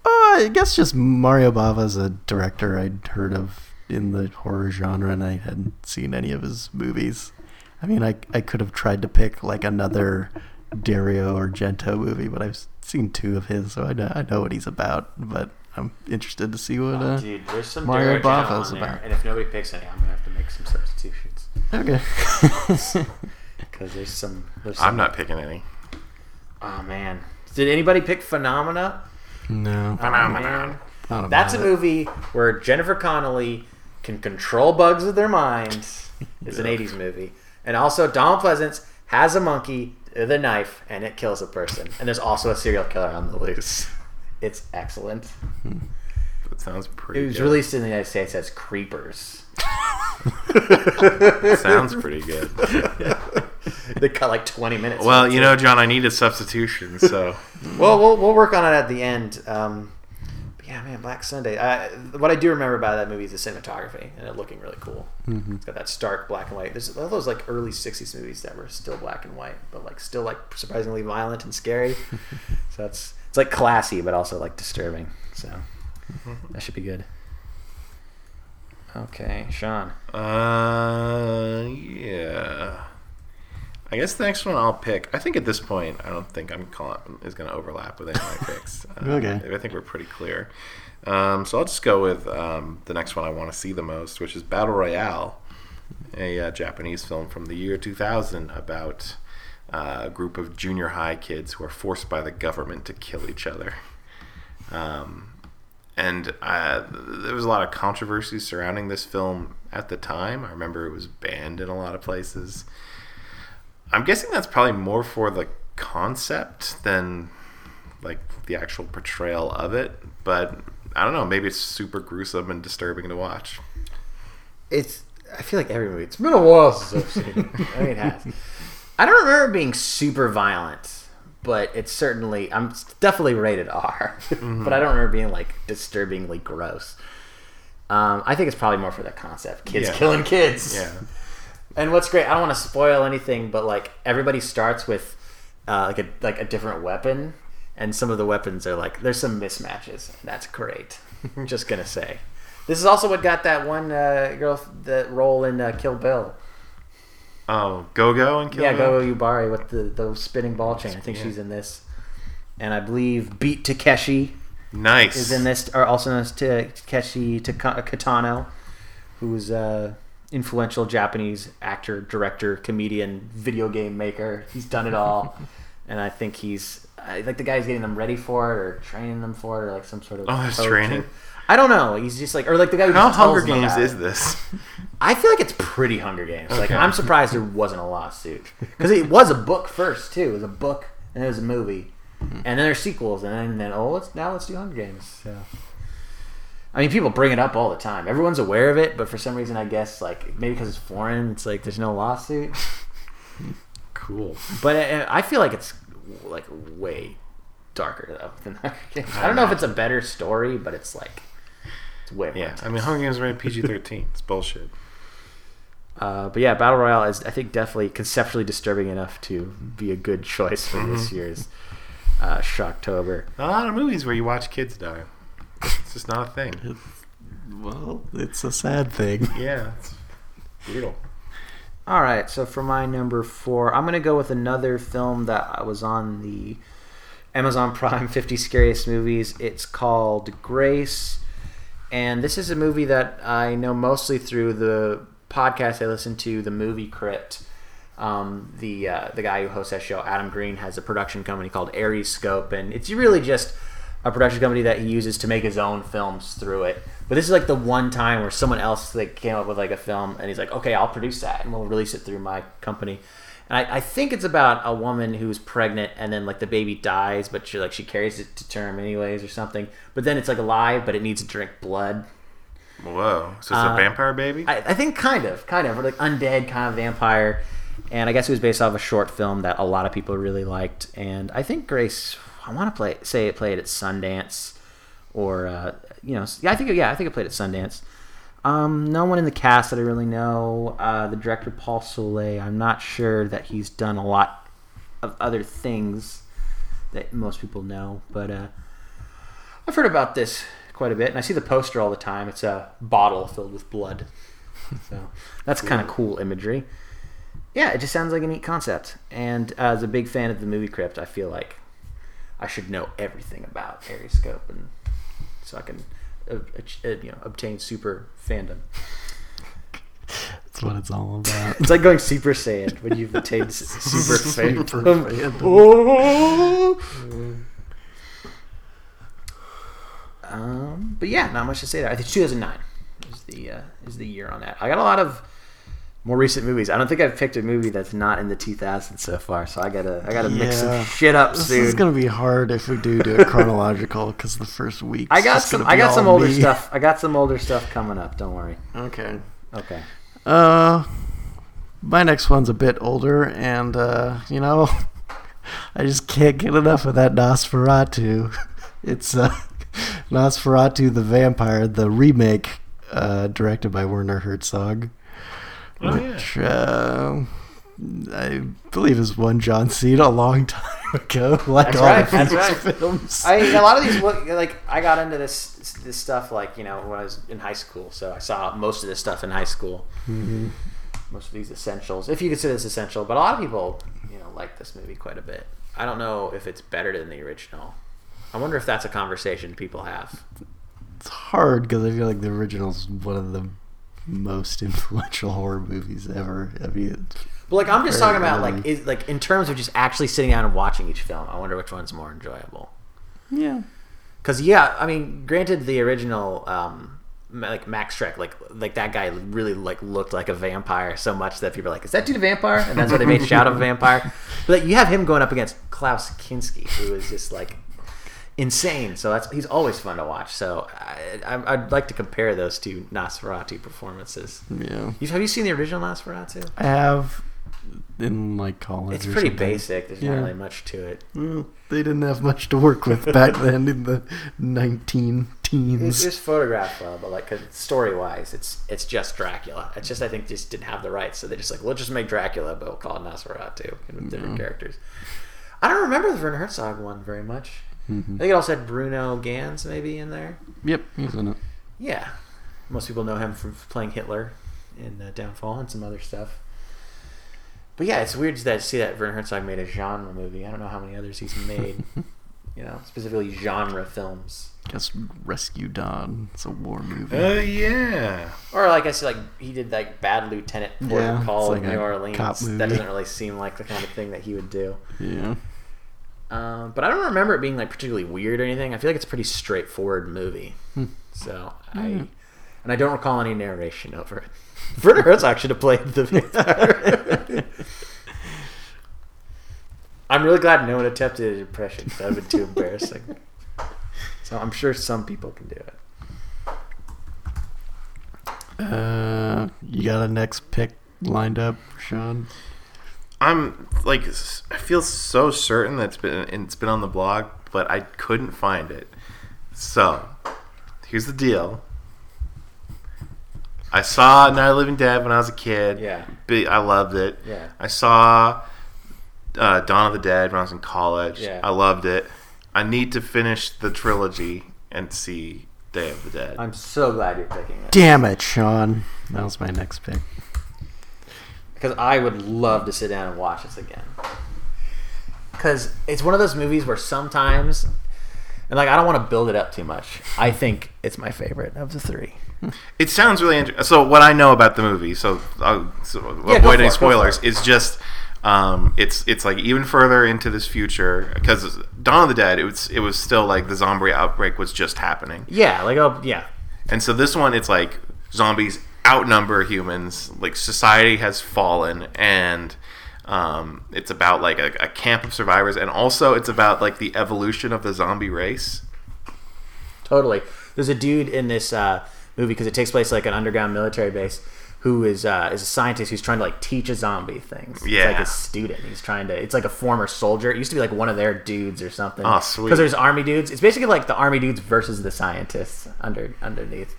Uh, I guess just Mario Bava's a director I'd heard of in the horror genre, and I hadn't seen any of his movies. I mean, I I could have tried to pick like another Dario Argento movie, but I've seen two of his, so I know I know what he's about. But I'm interested to see what. Oh, Uh, dude, there's some Mario Bava's about. and if nobody picks any, I'm gonna have to make some substitutions okay. because there's some. There's some I'm not picking any. Oh man, did anybody pick Phenomena? no, Oh, Phenomena. man. not about That's a it. movie where Jennifer Connelly can control bugs with their minds. It's an '80s movie, and also Donald Pleasence has a monkey a knife, and it kills a person. And there's also a serial killer on the loose. It's excellent. That sounds pretty. It was good. released in the United States as Creepers. sounds pretty good. they cut like 20 minutes. Well, you know, John, I need a substitution, so Well, we'll we'll work on it at the end. Um, yeah, man, Black Sunday. I, what I do remember about that movie is the cinematography and it looking really cool. Mhm. It's got that stark black and white. There's all those like early '60s movies that were still black and white, but like still like surprisingly violent and scary. so that's it's like classy, but also like disturbing. So that should be good. Okay, Sean. Uh, yeah. I guess the next one I'll pick. I think at this point, I don't think I'm calling is going to overlap with any of my picks. Uh, Okay. I think we're pretty clear. Um, so I'll just go with um, the next one I want to see the most, which is Battle Royale, a uh, Japanese film from the year 2000 about uh, a group of junior high kids who are forced by the government to kill each other. Um, and uh, there was a lot of controversy surrounding this film at the time. I remember it was banned in a lot of places. I'm guessing that's probably more for the concept than like the actual portrayal of it. But I don't know. Maybe it's super gruesome and disturbing to watch. It's. I feel like every movie. It's been a while since I've seen it. I mean, it has. I don't remember it being super violent, but it's certainly. I'm it's definitely rated R, but I don't remember being like disturbingly gross. Um, I think it's probably more for the concept: kids Yeah. killing kids. Yeah. And what's great, I don't want to spoil anything, but like everybody starts with uh, like a like a different weapon, and some of the weapons are like there's some mismatches. That's great. Just gonna say, this is also what got that one uh, girl the role in uh, Kill Bill. Oh, Go Go and Kill yeah, Bill? Gogo Yubari with the the spinning ball chain. I think Yeah. she's in this, and I believe Beat Takeshi Nice. is in this, or also known as Ta- Takeshi Kitano, who's a influential Japanese actor, director, comedian, video game maker. He's done it all, and I think he's I think the guy's getting them ready for it or training them for it or like some sort of Oh, there's training? or- I don't know. He's just like or like the guy who How Hunger Games is this? I feel like it's pretty Hunger Games. Like I'm surprised there wasn't a lawsuit because it was a book first too. It was a book and it was a movie, hmm. and then there's sequels, and then, then oh, let's now let's do Hunger Games. So. I mean, people bring it up all the time. Everyone's aware of it, but for some reason, I guess like maybe because it's foreign, it's like there's no lawsuit. Cool. But uh, I feel like it's like way darker though than Hunger Games. I don't know if it's a better story, but it's like it's way. Yeah. I mean, Hunger Games rated PG thirteen. It's bullshit. Uh, but yeah, Battle Royale is I think definitely conceptually disturbing enough to be a good choice for this year's uh, Shocktober. A lot of movies where you watch kids die. It's just not a thing. Well, it's a sad thing. Yeah, it's brutal. All right, so for my number four, I'm gonna go with another film that was on the Amazon Prime 50 Scariest Movies. It's called Grace, and this is a movie that I know mostly through the podcast I listen to, the Movie Crypt. Um, the uh, the guy who hosts that show, Adam Green, has a production company called ArieScope, and it's really just a production company that he uses to make his own films through it. But this is like the one time where someone else like came up with like a film, and he's like, "Okay, I'll produce that, and we'll release it through my company." And I, I think it's about a woman who's pregnant, and then like the baby dies, but she like she carries it to term anyways or something. But then it's like alive, but it needs to drink blood. Whoa. So it's Uh, a vampire baby? I, I think kind of, kind of, or like undead kind of vampire. And I guess it was based off a short film that a lot of people really liked. And I think Grace, I want to play say it played at Sundance, or uh, you know, yeah, I think yeah, I think it played at Sundance. Um, no one in the cast that I really know. Uh, the director Paul Solet, I'm not sure that he's done a lot of other things that most people know, but uh, I've heard about this quite a bit, and I see the poster all the time. It's a bottle filled with blood, so that's kind of cool imagery. Yeah, it just sounds like a neat concept. And uh, as a big fan of the movie Crypt, I feel like I should know everything about ArieScope, and so I can uh, uh, you know obtain super fandom. That's what it's all about. It's like going Super Saiyan when you've attained super Super fandom. Oh. Um, but yeah, not much to say there. I think 2009 is the uh, is the year on that. I got a lot of more recent movies. I don't think I've picked a movie that's not in the 2000s so far. So I gotta I gotta mix some shit up This soon. is gonna be hard if we do do it chronological because the first week. I got some I got some older stuff. I got some older stuff coming up. Don't worry. Okay. Okay. Uh, my next one's a bit older, and uh, you know, I just can't get enough of that Nosferatu. It's uh, Nosferatu the Vampire, the remake, uh, directed by Werner Herzog, Oh, yeah. which uh, I believe is one John Cena a long time ago. Like That's all right, of that's right. films. I a lot of these like I got into this this stuff like you know when I was in high school, so I saw most of this stuff in high school. Mhm. Most of these essentials, if you consider this essential, but a lot of people you know like this movie quite a bit. I don't know if it's better than the original. I wonder if that's a conversation people have. It's hard because I feel like the original's one of the most influential horror movies ever. I mean, But like I'm just talking about like is, like in terms of just actually sitting down and watching each film. I wonder which one's more enjoyable. yeah. Because yeah, I mean, granted, the original, um, like Max Schreck, like like that guy really like looked like a vampire so much that people are like, "Is that dude a vampire?" And that's why they made Shadow of a Vampire. But like, you have him going up against Klaus Kinski, who is just like insane. So that's he's always fun to watch. So I, I'd like to compare those two Nosferatu performances. Yeah. You, have you seen the original Nosferatu? I have in like college. It's pretty something. basic. There's not really much to it. Well, they didn't have much to work with back then in the 19 teens. It's just photographed well, but like, story wise, it's it's just Dracula. It's just I think just didn't have the rights, so they just like we'll just make Dracula, but we'll call it Nosferatu and with different Yeah. characters. I don't remember the Werner Herzog one very much. I Mhm. think it also had Bruno Ganz maybe in there. Yep, he's in it. Yeah, most people know him from playing Hitler in uh, Downfall and some other stuff. But yeah, it's weird to see that Werner Herzog made a genre movie. I don't know how many others he's made. you know, specifically genre films. Guess Rescue Dawn. It's a war movie. Oh yeah. Or like I said, like he did like Bad Lieutenant Port Yeah, Call it's of like New Orleans. cop That doesn't really seem like the kind of thing that he would do. yeah. Um, but I don't remember it being like particularly weird or anything. I feel like it's a pretty straightforward movie. Hmm. So I Mm. and I don't recall any narration over it. Werner Herzog should have played the. I'm really glad no one attempted an impression. That would have been too embarrassing. So I'm sure some people can do it. Uh, you got a next pick lined up, Sean? I'm like I feel so certain that it's been it's been on the blog, but I couldn't find it. So here's the deal. I saw Night of the Living Dead when I was a kid. Yeah. I loved it. Yeah. I saw uh, Dawn of the Dead when I was in college. Yeah. I loved it. I need to finish the trilogy and see Day of the Dead. I'm so glad you're picking it. Damn it, Sean. That was my next pick. Because I would love to sit down and watch this again. Because it's one of those movies where sometimes, and like I don't want to build it up too much. I think it's my favorite of the three. It sounds really interesting. So what I know about the movie, so, I'll, so go avoid any it, spoilers, is just um, it's it's like even further into this future because Dawn of the Dead, it was it was still like the zombie outbreak was just happening, Yeah, like oh yeah, and so this one it's like zombies outnumber humans, like society has fallen, and um, it's about like a, a camp of survivors, and also it's about like the evolution of the zombie race. totally. There's a dude in this uh, movie because it takes place like an underground military base. Who is uh, is a scientist who's trying to like teach a zombie things? It's Yeah. like a student. He's trying to. It's like a former soldier. It used to be like one of their dudes or something. Oh, sweet. Because there's army dudes. It's basically like the army dudes versus the scientists under underneath.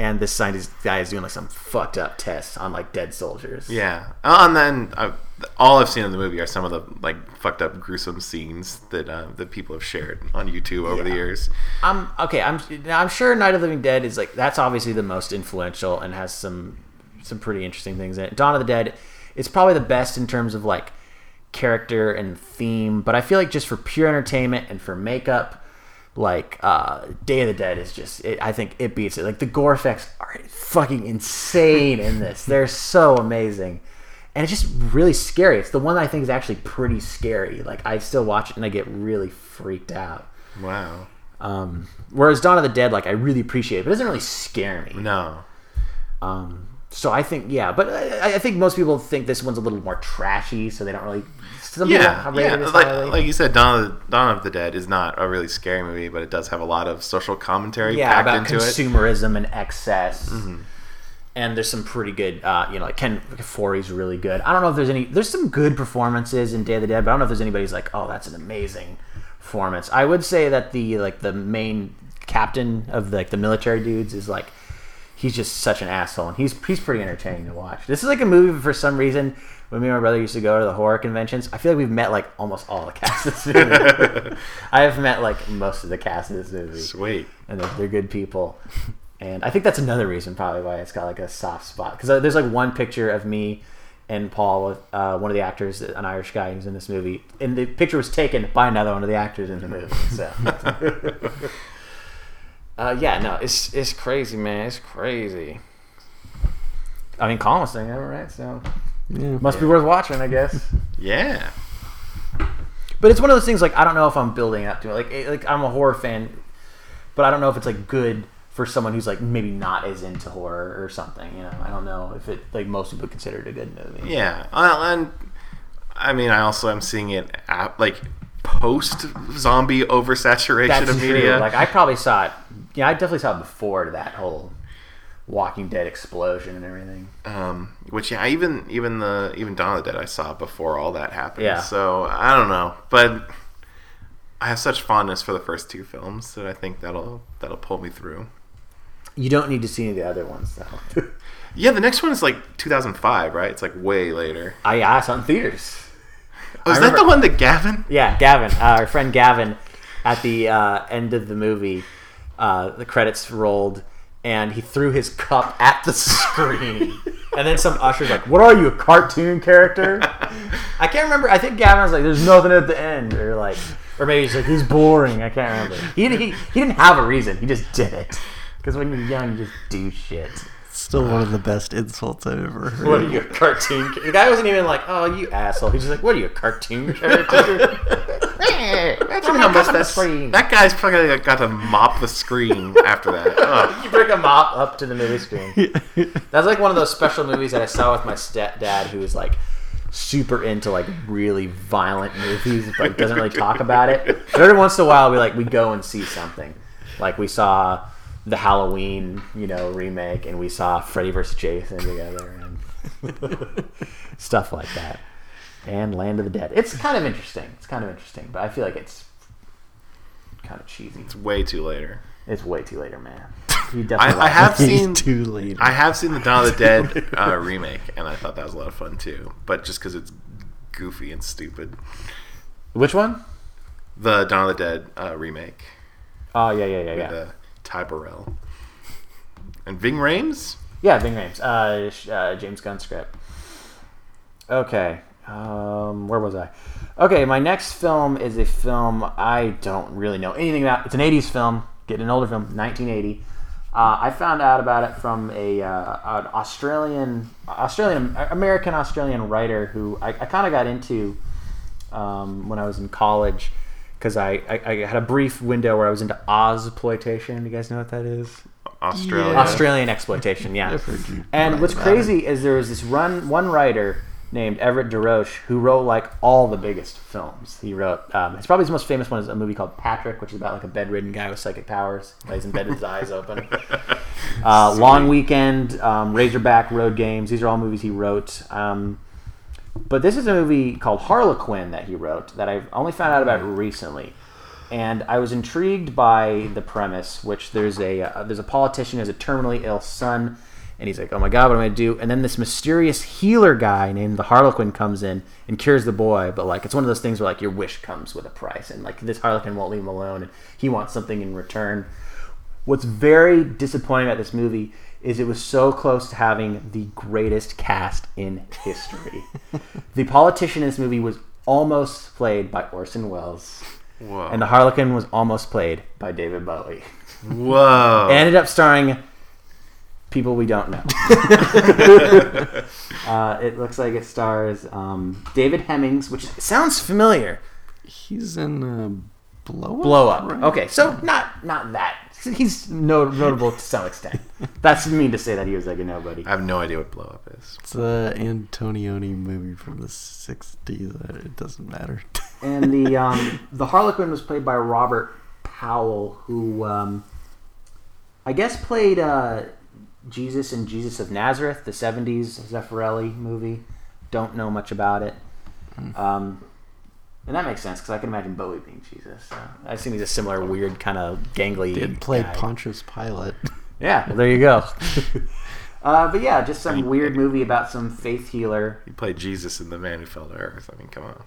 And this scientist guy is doing like some fucked up tests on like dead soldiers. Yeah, uh, and then uh, all I've seen in the movie are some of the like fucked up, gruesome scenes that uh, that people have shared on YouTube over the years. I'm okay. I'm I'm sure Night of the Living Dead is like that's obviously the most influential and has some some pretty interesting things in it. Dawn of the Dead, it's probably the best in terms of like character and theme, but I feel like just for pure entertainment and for makeup, like uh, Day of the Dead is just it, I think it beats it. Like the gore effects are fucking insane in this. They're so amazing. And it's just really scary. It's the one that I think is actually pretty scary. Like I still watch it and I get really freaked out. Wow. Um, whereas Dawn of the Dead, like I really appreciate it, but it doesn't really scare me. No. Um, so I think, yeah, but I, I think most people think this one's a little more trashy, so they don't really. Some Yeah, yeah. Like, like you said, Dawn of, the, Dawn of the Dead is not a really scary movie, but it does have a lot of social commentary yeah, packed about into it. Mm-hmm. consumerism and excess. And there's some pretty good, uh, you know, like Ken Foree's really good. I don't know if there's any. There's some good performances in Day of the Dead, but I don't know if there's anybody's like, oh, that's an amazing performance. I would say that the like the main captain of the, like the military dudes is like he's just such an asshole, and he's he's pretty entertaining to watch. This is like a movie for some reason. When me and my brother used to go to the horror conventions, I feel like we've met like almost all the cast of this movie. I have met like most of the cast of this movie Sweet. and they're, they're good people. And I think that's another reason probably why it's got like a soft spot because there's like one picture of me and Paul with uh, one of the actors, an Irish guy who's in this movie, and the picture was taken by another one of the actors in the movie. So, uh, yeah, no, it's it's crazy, man. It's crazy. I mean, Colin was saying that, right? So Yeah. must be worth watching, I guess. Yeah. But it's one of those things like I don't know if I'm building up to it. Like it- like I'm a horror fan, but I don't know if it's like good for someone who's like maybe not as into horror or something. You know, I don't know if it like most people consider it a good movie. Yeah. Uh, and I mean, I also am seeing it at, like post zombie oversaturation That's of true. media. Like I probably saw it. Yeah, I definitely saw it before that whole Walking Dead explosion and everything. um, which yeah, even even the even Dawn of the Dead I saw before all that happened. Yeah. So I don't know, but I have such fondness for the first two films that I think that'll that'll pull me through. You don't need to see any of the other ones though. Yeah, the next one is like 2005, right? It's like way later. I, yeah, I saw in theaters. Oh, is that the one that Gavin? Yeah, Gavin, uh, our friend Gavin, at the uh, end of the movie, uh, the credits rolled, and he threw his cup at the screen. and then some usher's like, "What are you, a cartoon character?" I can't remember. I think Gavin was like, "There's nothing at the end," or like, or maybe he's like, "He's boring." I can't remember. He he, he didn't have a reason. He just did it. Because when you're young, you just do shit. Still one of the best insults I've ever heard. What are you, a cartoon? The guy wasn't even like, "Oh, you asshole." He's just like, "What are you, a cartoon character?" That's Imagine how much on the that's, screen. that guy's probably got to mop the screen after that. Ugh. you bring a mop up to the movie screen. That's like one of those special movies that I saw with my stepdad, who is like super into like really violent movies, but doesn't really talk about it. But every once in a while, we like we go and see something. Like we saw the Halloween, you know, remake, and we saw Freddy vs. Jason together, and stuff like that. And Land of the Dead. It's kind of interesting. It's kind of interesting, but I feel like it's kind of cheesy. It's way too later. It's way too later, man. You I, definitely I like have seen too late. I have seen the Dawn of the Dead uh, remake, and I thought that was a lot of fun too. But just because it's goofy and stupid, Which one? the Dawn of the Dead uh, remake Oh yeah, yeah, yeah, yeah. with uh, Ty Burrell and Ving Rhames. Yeah, Ving Rhames. Uh, uh, James Gunn script. Okay. Um, where was I? Okay, my next film is a film I don't really know anything about. It's an 80s film, getting an older film, 1980. Uh, I found out about it from a uh, an Australian, Australian, American Australian writer who I, I kind of got into um, when I was in college because I, I, I had a brief window where I was into Ozploitation. You guys know what that is? Australia. Yeah. Australian exploitation, yeah. I've heard you And what's crazy is there was this run one writer named Everett DeRoche who wrote like all the biggest films. He wrote um, his probably his most famous one is a movie called Patrick, which is about like a bedridden guy with psychic powers. Lays in bed with his eyes open. Uh, Long Weekend, um, Razorback, Road Games. These are all movies he wrote. Um, but this is a movie called Harlequin that he wrote that I've only found out about recently, and I was intrigued by the premise, which there's a uh, there's a politician who has a terminally ill son, and he's like, oh my god, what am I gonna do? And then this mysterious healer guy named the Harlequin comes in and cures the boy, but like it's one of those things where like your wish comes with a price, and like this Harlequin won't leave him alone, and he wants something in return. What's very disappointing about this movie is it was so close to having the greatest cast in history. the politician in this movie was almost played by Orson Welles, Whoa. and the Harlequin was almost played by David Bowie. Whoa. Ended up starring people we don't know. uh, it looks like it stars um, David Hemmings, which sounds familiar. He's in uh, Blow Up. Blow up. right? Okay, so not not that. He's no, notable to some extent. That's mean to say that he was like a nobody. I have no idea what blow up is. It's a Antonioni movie from the '60s. It doesn't matter. and the um, the Harlequin was played by Robert Powell, who um, I guess played uh, Jesus in Jesus of Nazareth, the '70s Zeffirelli movie. Don't know much about it, um, and that makes sense because I can imagine Bowie being Jesus. So I assume he's a similar weird kind of gangly. Did play guy. Pontius Pilate. Yeah, well, there you go. uh, but yeah, just some weird movie about some faith healer. He played Jesus in The Man Who Fell to Earth. I mean, come on.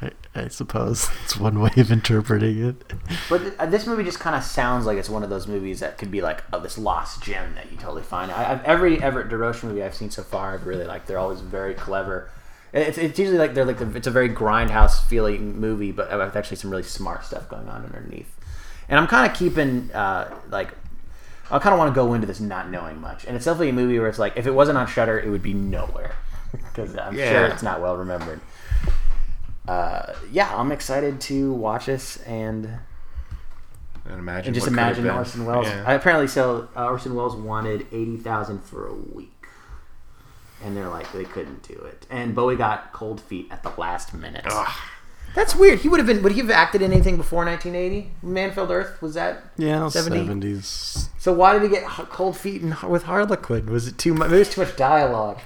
I, I suppose it's one way of interpreting it. But th- uh, this movie just kind of sounds like it's one of those movies that could be like oh, this lost gem that you totally find. I, I've, every Everett DeRoche movie I've seen so far, I've really liked. They're always very clever. It's, it's usually like they're like the, it's a very grindhouse feeling movie, but with actually some really smart stuff going on underneath. And I'm kind of keeping uh, like I kind of want to go into this not knowing much. And it's definitely a movie where it's like if it wasn't on Shudder, it would be nowhere because I'm sure it's not well remembered. Uh, yeah, I'm excited to watch this and And imagine and just what imagine. Orson Welles. Yeah. Apparently, so uh, Orson Welles wanted eighty thousand for a week, and they're like they couldn't do it. And Bowie got cold feet at the last minute. Ugh. That's weird. He would have been. Would he have acted in anything before 1980? Manfield Earth was that? Yeah, 70? seventies. So why did he get cold feet in, with Harlequin? Was it too much? Maybe it was too much dialogue.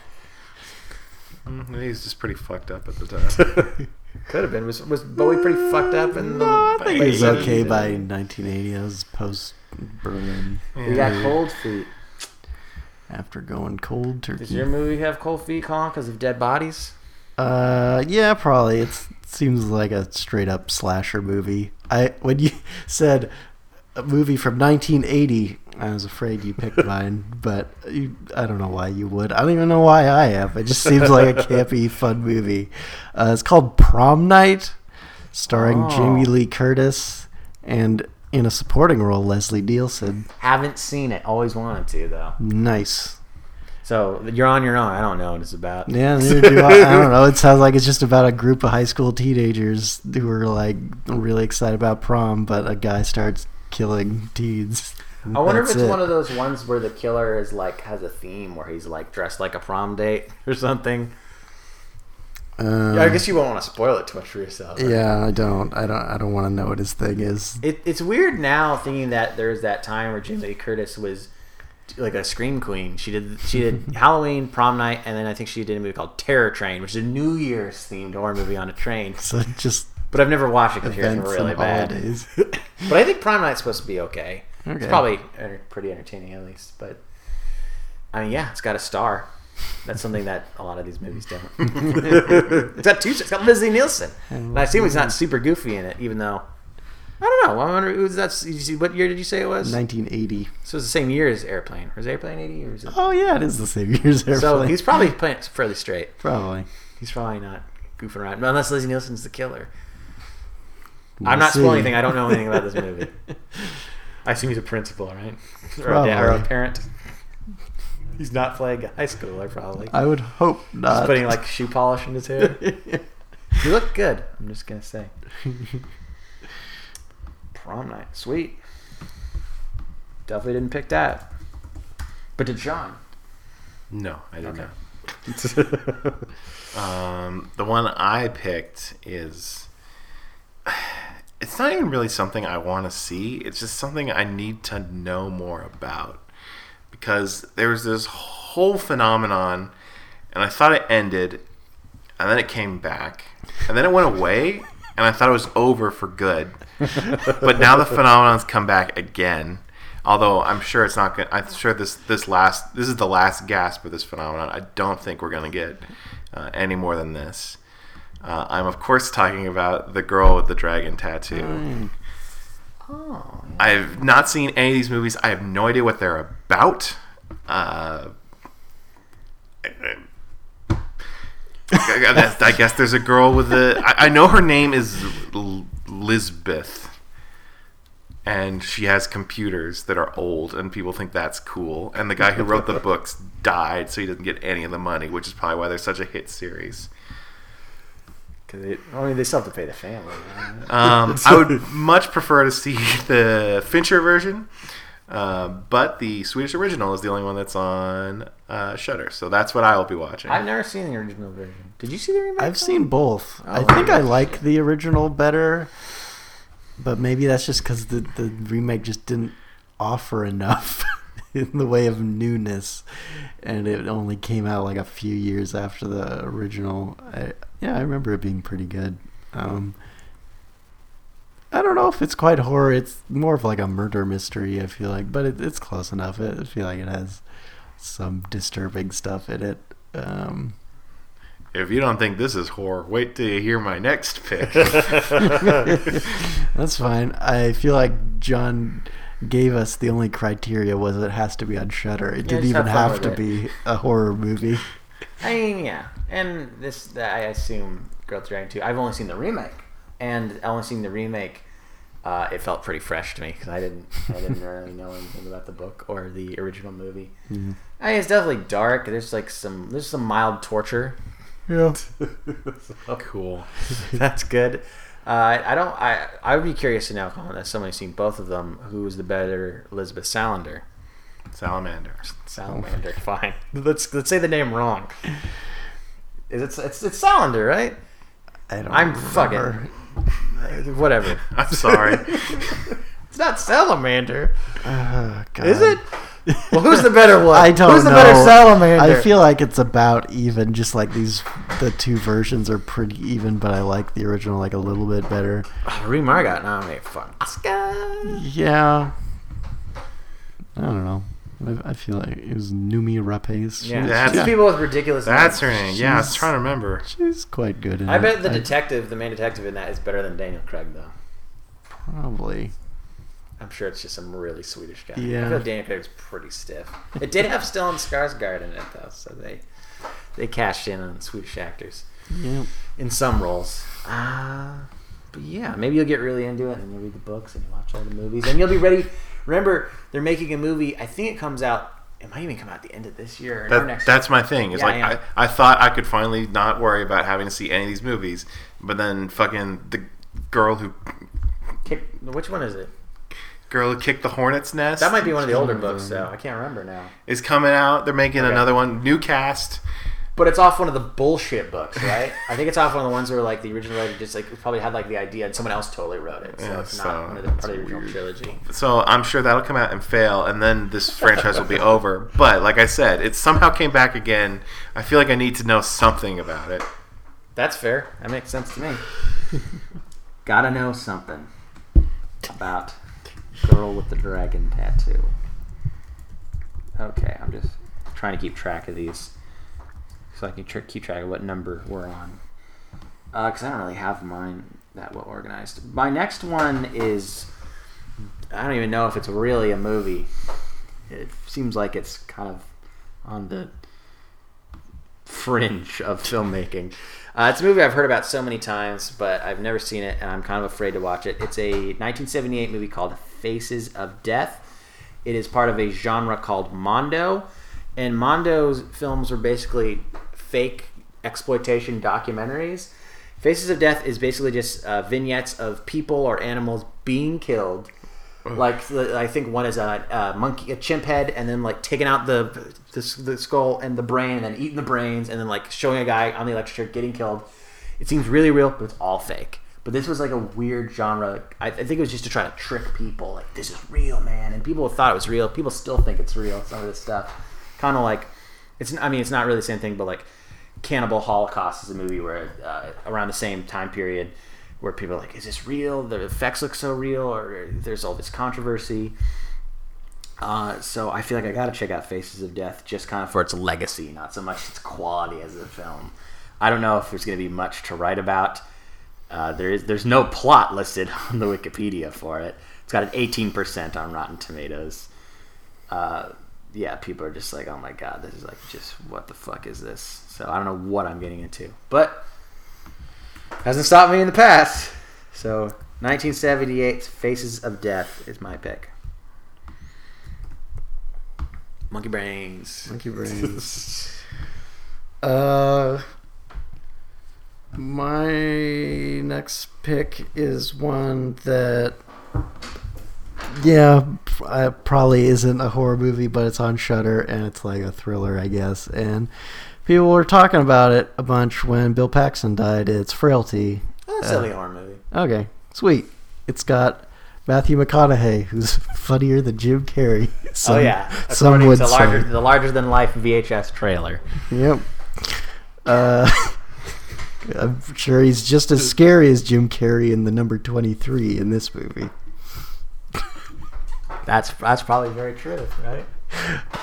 Mm, He's just pretty fucked up at the time. Could have been. Was was Bowie pretty fucked up in the? I think late he's okay by 1980. That was post Berlin. He got cold feet. After going cold turkey. Does your movie have cold feet, Colin, because of dead bodies? Uh, yeah, probably. It's, it seems like a straight up slasher movie. I when you said a movie from 1980, I was afraid you picked mine, but you, I don't know why you would. I don't even know why I have. It just seems like a campy, fun movie. Uh, it's called Prom Night, starring Oh. Jamie Lee Curtis and in a supporting role Leslie Nielsen. Haven't seen it. Always wanted to though. Nice. So you're on your own. I don't know what it's about. Yeah, do I. I don't know. It sounds like it's just about a group of high school teenagers who are like really excited about prom, but a guy starts killing teens. I wonder if it's it. one of those ones where the killer is like has a theme where he's like dressed like a prom date or something. Um, I guess you won't want to spoil it too much for yourself. right? Yeah, I don't. I don't. I don't want to know what his thing is. It, it's weird now thinking that there's that time where Jamie Lee Curtis was like a scream queen. She did she did Halloween, prom night, and then I think she did a movie called Terror Train, which is a New Year's themed horror movie on a train. So just But I've never watched it because it's really bad. But I think prom night's supposed to be okay. It's probably pretty entertaining at least. But I mean, yeah, it's got a star. That's something that a lot of these movies don't. it's got two. It's got Leslie Nielsen. And I assume he's not super goofy in it, even though I don't know. I wonder you see- What year did you say it was? 1980. So it's the same year as Airplane. Was Airplane eighty or is it? Oh yeah, it is the same year as airplane. so he's probably playing it fairly straight. probably. He's probably not goofing around unless Leslie Nielsen's the killer. I'm not spoiling anything. I don't know anything about this movie. I assume he's a principal, right? Or a, or a Probably. parent. He's not playing a high schooler, probably. I would hope not. He's putting like shoe polish in his hair. you look good. I'm just gonna say. Prom night, sweet. Definitely didn't pick that. But did John? No, I did Okay. not. Um, the one I picked is. It's not even really something I want to see. It's just something I need to know more about. Because there was this whole phenomenon, and I thought it ended, and then it came back, and then it went away, and I thought it was over for good. but now the phenomenon's come back again. Although I'm sure it's not going. I'm sure this this last this is the last gasp of this phenomenon. I don't think we're going to get uh, any more than this. Uh, I'm of course talking about the girl with the dragon tattoo. Mm. I've not seen any of these movies. I have no idea what they're about. Uh, I guess- there's a girl with a. I, know her name is Lisbeth, and she has computers that are old, and people think that's cool. And the guy who wrote the books died, so he didn't get any of the money, which is probably why they're such a hit series. Because I mean they still have to pay the family. man. Um, I would much prefer to see the Fincher version, uh, but the Swedish original is the only one that's on uh, Shudder, so that's what I will be watching. I've never seen the original version. Did you see the remake? I've Tom? seen both. I Oh, think I like the original better, but maybe that's just because the the remake just didn't offer enough in the way of newness, and it only came out like a few years after the original. I, yeah, I remember it being pretty good. Um, I don't know if it's quite horror. It's more of like a murder mystery. I feel like, but it, it's close enough. I I feel like it has some disturbing stuff in it. Um, if you don't think this is horror, wait till you hear my next pick. That's fine. I feel like John gave us the only criteria was it has to be on Shudder. It Yeah, didn't even have have to with be a horror movie. I mean, yeah, and this I assume Girl with the Dragon Two. I've only seen the remake, and I only seen the remake. Uh, it felt pretty fresh to me because I didn't I didn't really know anything about the book or the original movie. Mhm. I mean, it's definitely dark. There's like some there's some mild torture. Yeah. Oh, cool. That's good. Uh, I, don't. I I would be curious to know, Colin, as somebody's seen both of them, who is the better Elizabeth Salander? Salamander. Salamander. Fine. Let's let's say the name wrong. Is it? It's it's Salander, right? I don't I'm remember. fucking whatever. I'm sorry. It's not Salamander, God. is it? Well, who's the better one? I don't Who's the know. better Salamander? I feel like it's about even. Just like these, the two versions are pretty even, but I like the original like a little bit better. Ah, oh, Remar got nominated for an Oscar. Yeah. I don't know. I, I feel like it was Noomi Rapace. Yeah, That's- these people with ridiculous. That's names. her name. Yeah, I was trying to remember. She's quite good. In I it. bet the detective, the main detective in that, is better than Daniel Craig, though. probably. I'm sure it's just some really Swedish guy. Yeah. I feel like Daniel Craig's pretty stiff. It did have Stellan Skarsgård in it though, so they they cashed in on Swedish actors Yeah. in some roles. Uh, but yeah, maybe you'll get really into it and you'll read the books and you watch all the movies and you'll be ready. Remember, they're making a movie. I think it comes out it might even come out at the end of this year. Or That, next that's my thing. Is Yeah, like yeah. I, I thought I could finally not worry about having to see any of these movies, but then fucking the girl who Kick, which one is it? Girl who kicked the hornet's nest That might be one of the older mm-hmm. books, though. I can't remember now. is coming out. They're making Okay. another one, new cast. But it's off one of the bullshit books, right? I think it's off one of the ones where like the original writer just like probably had like the idea and someone else totally wrote it, so Yeah, it's so not one of the part of the original weird. trilogy. So I'm sure that'll come out and fail, and then this franchise will be over. But like I said, it somehow came back again. I feel like I need to know something about it. That's fair. That makes sense to me. Gotta know something about girl with the dragon tattoo. Okay, I'm just trying to keep track of these so I can tr- keep track of what number we're on. Because I don't really have mine that well organized. My next one is I don't even know if it's really a movie. It seems like it's kind of on the fringe of filmmaking. Uh, it's a movie I've heard about so many times, but I've never seen it, and I'm kind of afraid to watch it. It's a 1978 movie called Faces of Death. It is part of a genre called Mondo, and Mondo's films are basically fake exploitation documentaries. Faces of Death is basically just uh, vignettes of people or animals being killed. Like I think one is a, a monkey, a chimp head, and then like taking out the, the the skull and the brain, and then eating the brains, and then like showing a guy on the electric chair getting killed. It seems really real, but it's all fake. But this was like a weird genre. I, I think it was just to try to trick people. Like this is real, man, and people thought it was real. People still think it's real. Some of this stuff, kind of like it's. I mean, it's not really the same thing, but like Cannibal Holocaust is a movie where uh, around the same time period where people are like, is this real? The effects look so real, or there's all this controversy. Uh, so I feel like I got to check out Faces of Death just kind of for its legacy, not so much its quality as a film. I don't know if there's to be much to write about. Uh, there is there's no plot listed on the Wikipedia for it. It's got an 18% on Rotten Tomatoes. Uh, yeah, people are just like, oh my god, this is like just what the fuck is this? So I don't know what I'm getting into, but hasn't stopped me in the past. So 1978's Faces of Death is my pick. Monkey brains. Monkey brains. uh, my next pick is one that, yeah, probably isn't a horror movie, but it's on Shudder and it's like a thriller, I guess. And people were talking about it a bunch when Bill Paxton died. It's Frailty. Oh, that's Uh, a horror movie. Okay, sweet. It's got Matthew McConaughey, who's funnier than Jim Carrey. Some, oh yeah, some according would to larger, say. the larger than life VHS trailer. Yep. Uh, I'm sure he's just as scary as Jim Carrey in the number 23 in this movie. That's that's probably very true, right?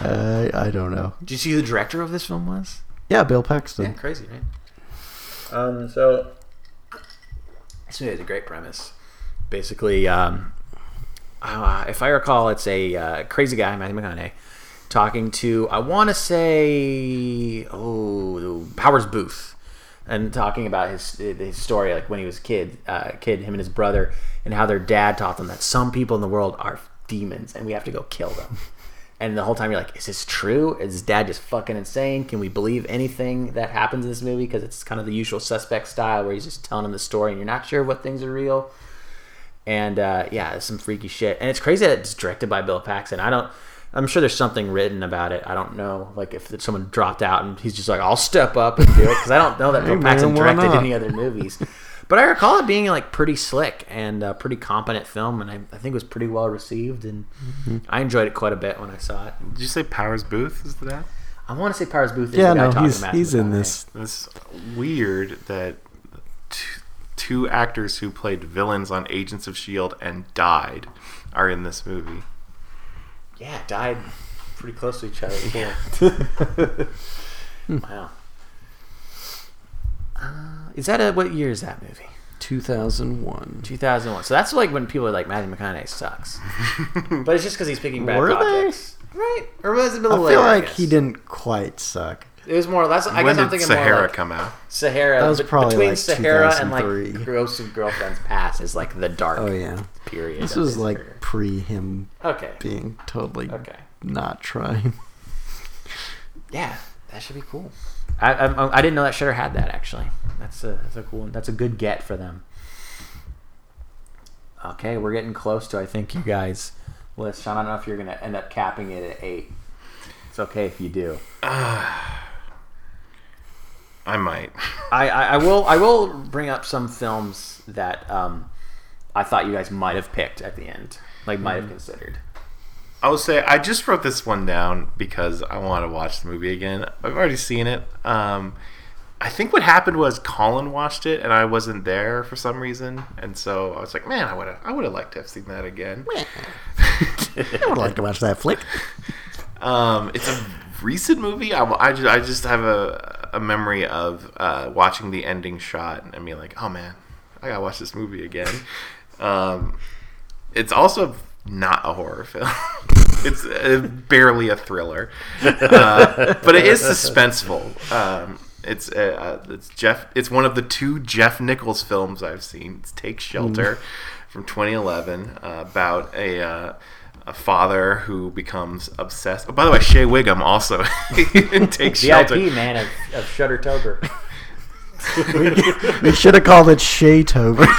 Uh, I don't know. Did you see who the director of this film was? Yeah, Bill Paxton. Yeah, crazy, right? Um, so this movie has a great premise. Basically, um, uh, if I recall, it's a uh, crazy guy, Matthew McConaughey, talking to I want to say oh Powers Boothe, and talking about his his story, like when he was a kid, uh, kid, him and his brother, and how their dad taught them that some people in the world are demons, and we have to go kill them. And the whole time you're like, is this true? Is his dad just fucking insane? Can we believe anything that happens in this movie? Because it's kind of the usual suspect style where he's just telling him the story and you're not sure what things are real. And uh, yeah, it's some freaky shit. And it's crazy that it's directed by Bill Paxton. I don't. I'm sure there's something written about it. I don't know, like if someone dropped out and he's just like, "I'll step up and do it," because I don't know that Hey, Bill man, Paxton why directed any other movies. But I recall it being like pretty slick and a pretty competent film, and I, I think it was pretty well received, and Mm-hmm. I enjoyed it quite a bit when I saw it. Did you say Powers Boothe is that? I want to say Powers Boothe is Yeah, the guy no, talking he's to he's in McConaughey. this. It's weird that two, two actors who played villains on Agents of Shield and died are in this movie. Yeah, died pretty close to each other. Yeah. wow. Uh, is that a what year is that movie? 2001. 2001. So that's like when people are like Matthew McConaughey sucks, but it's just because he's picking bad Were they? projects, right? Or was it a I little feel later? like guess? he didn't quite suck. It was more. That's I when guess I'm did thinking more Sahara like come out? Sahara. That was bet- probably, between like, Sahara and 2003. like Gross of Girlfriend's Past is like the dark Oh yeah, period. this of was like career. pre him okay, being totally okay. not trying. yeah, that should be cool. I, I I didn't know that Shudder had that actually. That's a that's a cool one. That's a good get for them. Okay, we're getting close to I think you guys list. Sean, I don't know if you're gonna end up capping it at eight. It's okay if you do. I might. I, I, I will I will bring up some films that um, I thought you guys might have picked at the end, like might have considered. I will say I just wrote this one down because I want to watch the movie again. I've already seen it. Um, I think what happened was Colin watched it and I wasn't there for some reason, and so I was like, "Man, I would have, I would have liked to have seen that again." I would like to watch that flick. Um, it's a recent movie. I, I, just, I just have a, a memory of uh, watching the ending shot and being like, "Oh man, I gotta watch this movie again." Um, it's also not a horror film. it's uh, barely a thriller, uh, but it is suspenseful. Um, it's uh, uh, it's Jeff. It's one of the two Jeff Nichols films I've seen. It's Take Shelter from 2011 uh, about a. Uh, a father who becomes obsessed. Oh, by the way, Shea Whigham also takes shelter. VIP man of, of Shuddertober. We should have called it Shaytober.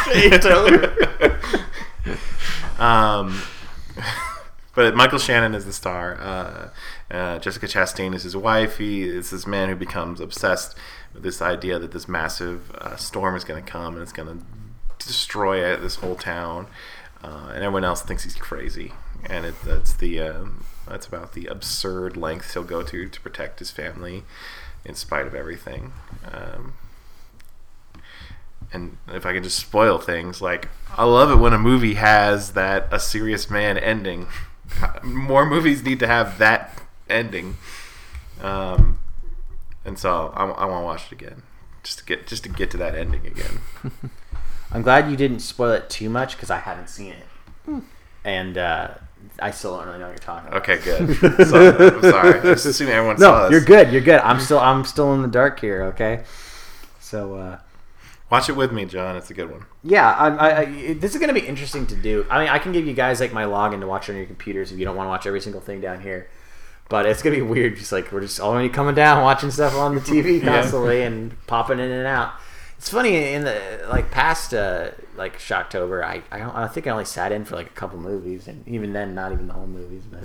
Um, but Michael Shannon is the star. Uh, uh, Jessica Chastain is his wife. He is this man who becomes obsessed with this idea that this massive uh, storm is going to come and it's going to destroy it, this whole town, uh, and everyone else thinks he's crazy. And it, that's the um, that's about the absurd lengths he'll go to to protect his family, in spite of everything. Um, and if I can just spoil things, like I love it when a movie has that a serious man ending. More movies need to have that ending, um, and so I, I want to watch it again, just to get just to get to that ending again. I'm glad you didn't spoil it too much because I haven't seen it, and uh, I still don't really know what you're talking about. Okay, good. So, I'm sorry. I just assume everyone saw No, this. you're good. You're good. I'm still I'm still in the dark here. Okay, so. uh Watch it with me, John. It's a good one. Yeah, I, I, I, this is going to be interesting to do. I mean, I can give you guys like my login to watch on your computers if you don't want to watch every single thing down here. But it's going to be weird. Just like we're just already coming down, watching stuff on the TV constantly and popping in and out. It's funny in the like past uh, like Shocktober. I I, don't, I think I only sat in for like a couple movies, and even then, not even the whole movies. But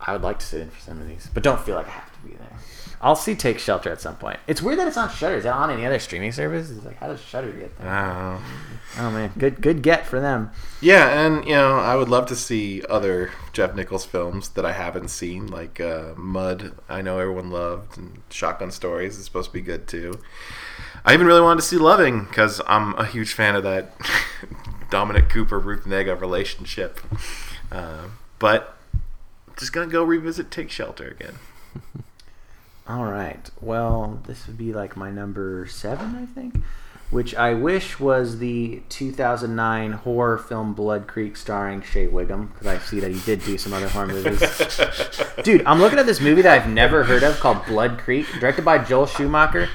I would like to sit in for some of these, but don't feel like I have to be there. I'll see Take Shelter at some point. It's weird that it's on Shudder. Is that on any other streaming service? It's like how does Shudder get there? I. Oh man, good good get for them. Yeah, and you know, I would love to see other Jeff Nichols films that I haven't seen, like uh, Mud. I know everyone loved, and Shotgun Stories is supposed to be good too. I even really wanted to see Loving because I'm a huge fan of that Dominic Cooper Ruth Negga relationship. Uh, but just gonna go revisit Take Shelter again. All right. Well, this would be like my number seven, I think, which I wish was the 2009 horror film Blood Creek starring Shea Whigham because I see that he did do some other horror movies. Dude, I'm looking at this movie that I've never heard of called Blood Creek, directed by Joel Schumacher,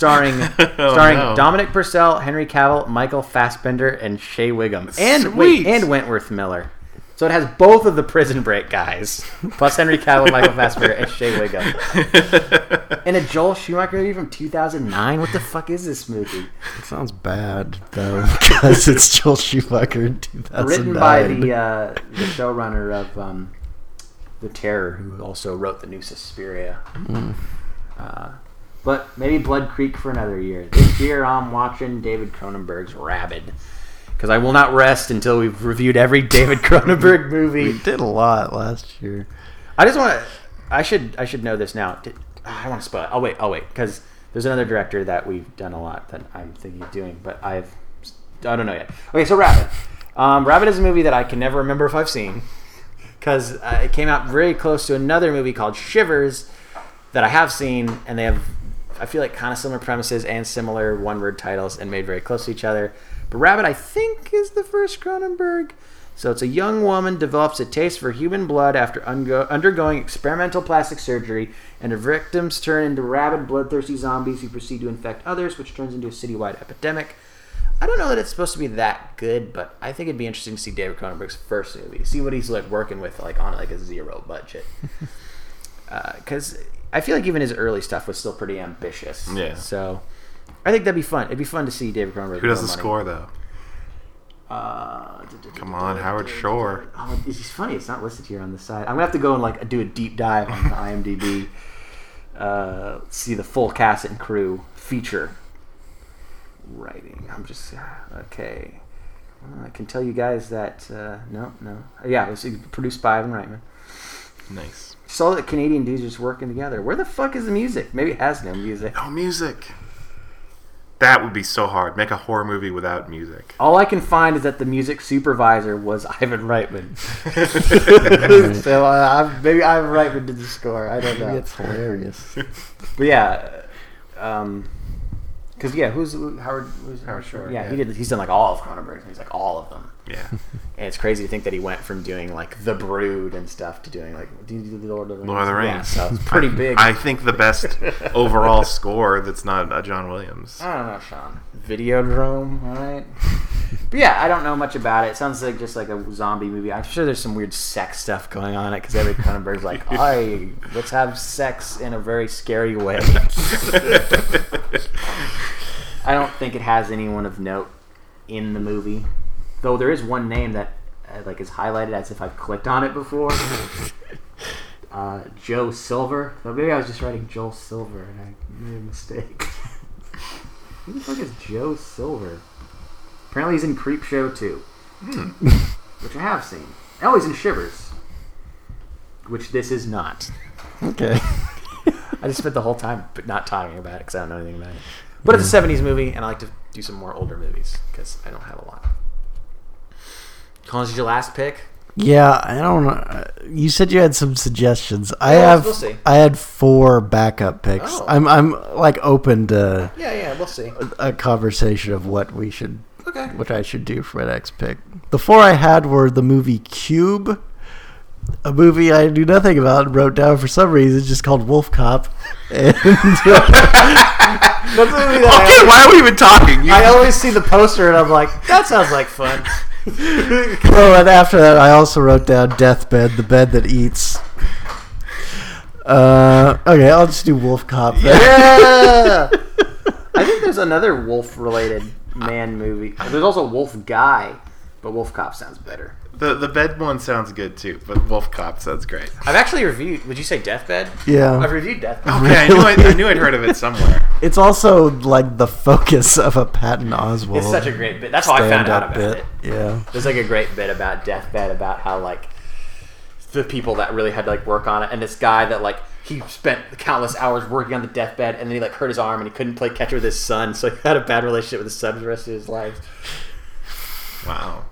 starring starring no. Dominic Purcell, Henry Cavill, Michael Fassbender, and Shea Whigham, and wait, and Wentworth Miller. So it has both of the Prison Break guys, plus Henry Cavill, Michael Fassbender, and Shea Whigham. And a Joel Schumacher movie from 2009? What the fuck is this movie? It sounds bad though because it's Joel Schumacher in 2009. Written by the uh, the showrunner of um, The Terror, who also wrote the new Suspiria. Uh, but maybe Blood Creek for another year. This year I'm watching David Cronenberg's Rabid. Because I will not rest until we've reviewed every David Cronenberg movie. we did a lot last year. I just want to. I should. I should know this now. Did, I want to spoil it. I'll wait. I'll wait because there's another director that we've done a lot that I'm thinking of doing, but I've. I don't know yet. Okay, so Rabid. Um, Rabid is a movie that I can never remember if I've seen because uh, it came out very close to another movie called Shivers that I have seen, and they have. I feel like kind of similar premises and similar one-word titles, and made very close to each other. But Rabid, I think, is the first Cronenberg. So it's a young woman develops a taste for human blood after ungo- undergoing experimental plastic surgery, and her victims turn into rabid, bloodthirsty zombies who proceed to infect others, which turns into a citywide epidemic. I don't know that it's supposed to be that good, but I think it'd be interesting to see David Cronenberg's first movie, see what he's like working with, like on like a zero budget. Uh, because because I feel like even his early stuff was still pretty ambitious. Yeah. So I think that'd be fun. It'd be fun to see David Cronenberg. Who does the money. score though? Uh, Come on, Howard Shore. Oh, it's just funny. It's not listed here on the side. I'm gonna have to go and like do a deep dive on the IMDb. Uh, see the full cast and crew feature. Writing. I'm just okay. Well, I can tell you guys that uh, no, no. Yeah, it was produced by Ivan Reitman. Nice. Saw that Canadian dudes just working together. Where the fuck is the music? Maybe it has no music. No music. That would be so hard. Make a horror movie without music. All I can find is that the music supervisor was Ivan Reitman. so uh, I- maybe Ivan Reitman did the score. I don't know. It's hilarious. But yeah, um, because yeah, who's Howard? Who's Howard Shore, Yeah, yeah. he did. He's done like all of Cronenberg. He's like all of them, Yeah. And it's crazy to think that he went from doing like The Brood and stuff to doing like do you do the Lord of the Rings. Lord of the Yeah, so it's pretty big. I think the best overall score that's not a John Williams. I don't know, Sean. Videodrome, all right. But yeah, I don't know much about it. It sounds like just like a zombie movie. I'm sure there's some weird sex stuff going on in it because every Cronenberg's like, "Hey, let's have sex in a very scary way." I don't think it has anyone of note in the movie, though there is one name that uh, like is highlighted as if I've clicked on it before. uh, Joe Silver. So maybe I was just writing Joel Silver and I made a mistake. Who the fuck is Joe Silver? Apparently he's in Creepshow too, which I have seen. Oh, he's in Shivers, which this is not. Okay. I just spent the whole time but not talking about it because I don't know anything about it. But it's a '70s movie, and I like to do some more older movies because I don't have a lot. Is your last pick? Yeah, I don't know. Uh, You said you had some suggestions. I Yeah, have. we'll see. I had four backup picks. Oh. I'm. I'm like open to Yeah, yeah, we'll see. a conversation of what we should, Okay. what I should do for my next pick. The four I had were the movie Cube, a movie I knew nothing about and wrote down for some reason, just called Wolf Cop. And That's a movie Okay, that why are we even talking? You- I, I always see the poster and I'm like, that sounds like fun. Oh, and after that, I also wrote down Deathbed, the bed that eats. Uh, okay, I'll just do Wolf Cop. then. yeah. I think there's another wolf-related man movie. There's also Wolf Guy, but Wolf Cop sounds better. The the bed one sounds good too, but Wolf Cop sounds great. I've actually reviewed. Would you say Deathbed? Yeah, I've reviewed Deathbed. Okay, I knew I, I knew I'd heard of it somewhere. it's also like the focus of a Patton Oswalt. It's such a great bit. That's how I found out about bit. it. Yeah. There's like a great bit about Deathbed about how like the people that really had to like work on it, and this guy that like he spent countless hours working on the deathbed, and then he like hurt his arm and he couldn't play catch with his son, so he had a bad relationship with his son for the rest of his life. Wow.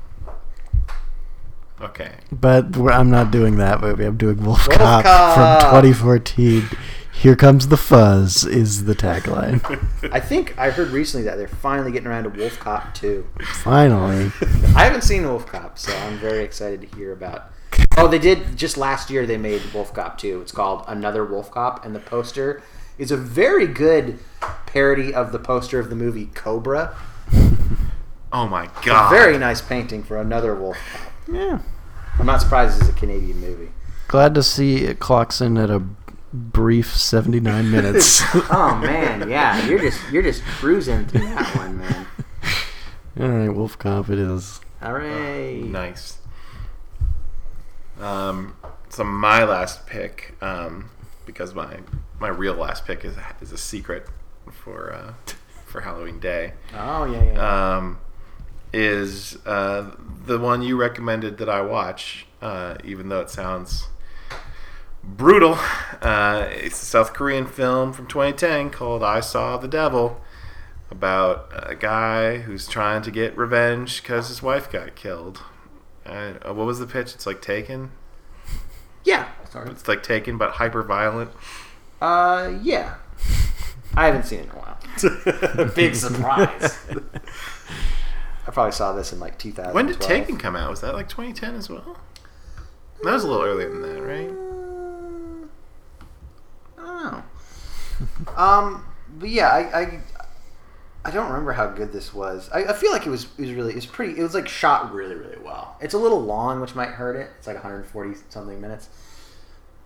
Okay. But I'm not doing that movie. I'm doing Wolf, Wolf Cop, Cop. from 2014. Here comes the fuzz is the tagline. I think I heard recently that they're finally getting around to Wolf Cop 2. Finally. I haven't seen Wolf Cop, so I'm very excited to hear about. Oh, they did just last year. They made Wolf Cop 2. It's called Another Wolf Cop, and the poster is a very good parody of the poster of the movie Cobra. Oh my god. Very nice painting for Another Wolf Cop. Yeah. I'm not surprised it's a Canadian movie. Glad to see it clocks in at a brief 79 minutes. oh man, yeah, you're just you're just cruising through that one, man. All right, Wolf Cop it is. Hooray! Nice. Um, so my last pick, um, because my my real last pick is is a secret for uh, for Halloween Day. Oh yeah, yeah. yeah. um, is uh, the one you recommended that I watch, uh, even though it sounds brutal. Uh, it's a South Korean film from 2010 called I Saw the Devil about a guy who's trying to get revenge because his wife got killed. Uh, what was the pitch? It's like Taken. yeah. Sorry. It's like Taken, but hyper violent. Uh, yeah. I haven't seen it in a while. Big surprise. I probably saw this in like 2000. When did Taken come out? Was that like 2010 as well? That was a little earlier than that, right? I don't know. um, but yeah, I, I, I don't remember how good this was. I, I feel like it was it was really it was pretty. It was like shot really really well. It's a little long, which might hurt it. It's like 140 something minutes.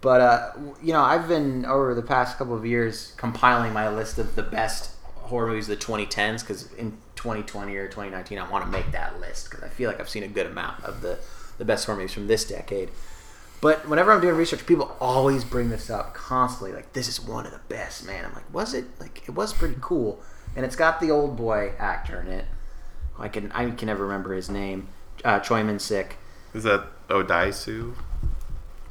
But uh, you know, I've been over the past couple of years compiling my list of the best horror movies of the 2010s because in 2020 or 2019, I want to make that list because I feel like I've seen a good amount of the the best horror movies from this decade. But whenever I'm doing research, people always bring this up constantly. Like, this is one of the best, man. I'm like, was it? Like, it was pretty cool, and it's got the old boy actor in it. I can I can never remember his name. Uh, Choi Min Sik. Is that Odaisu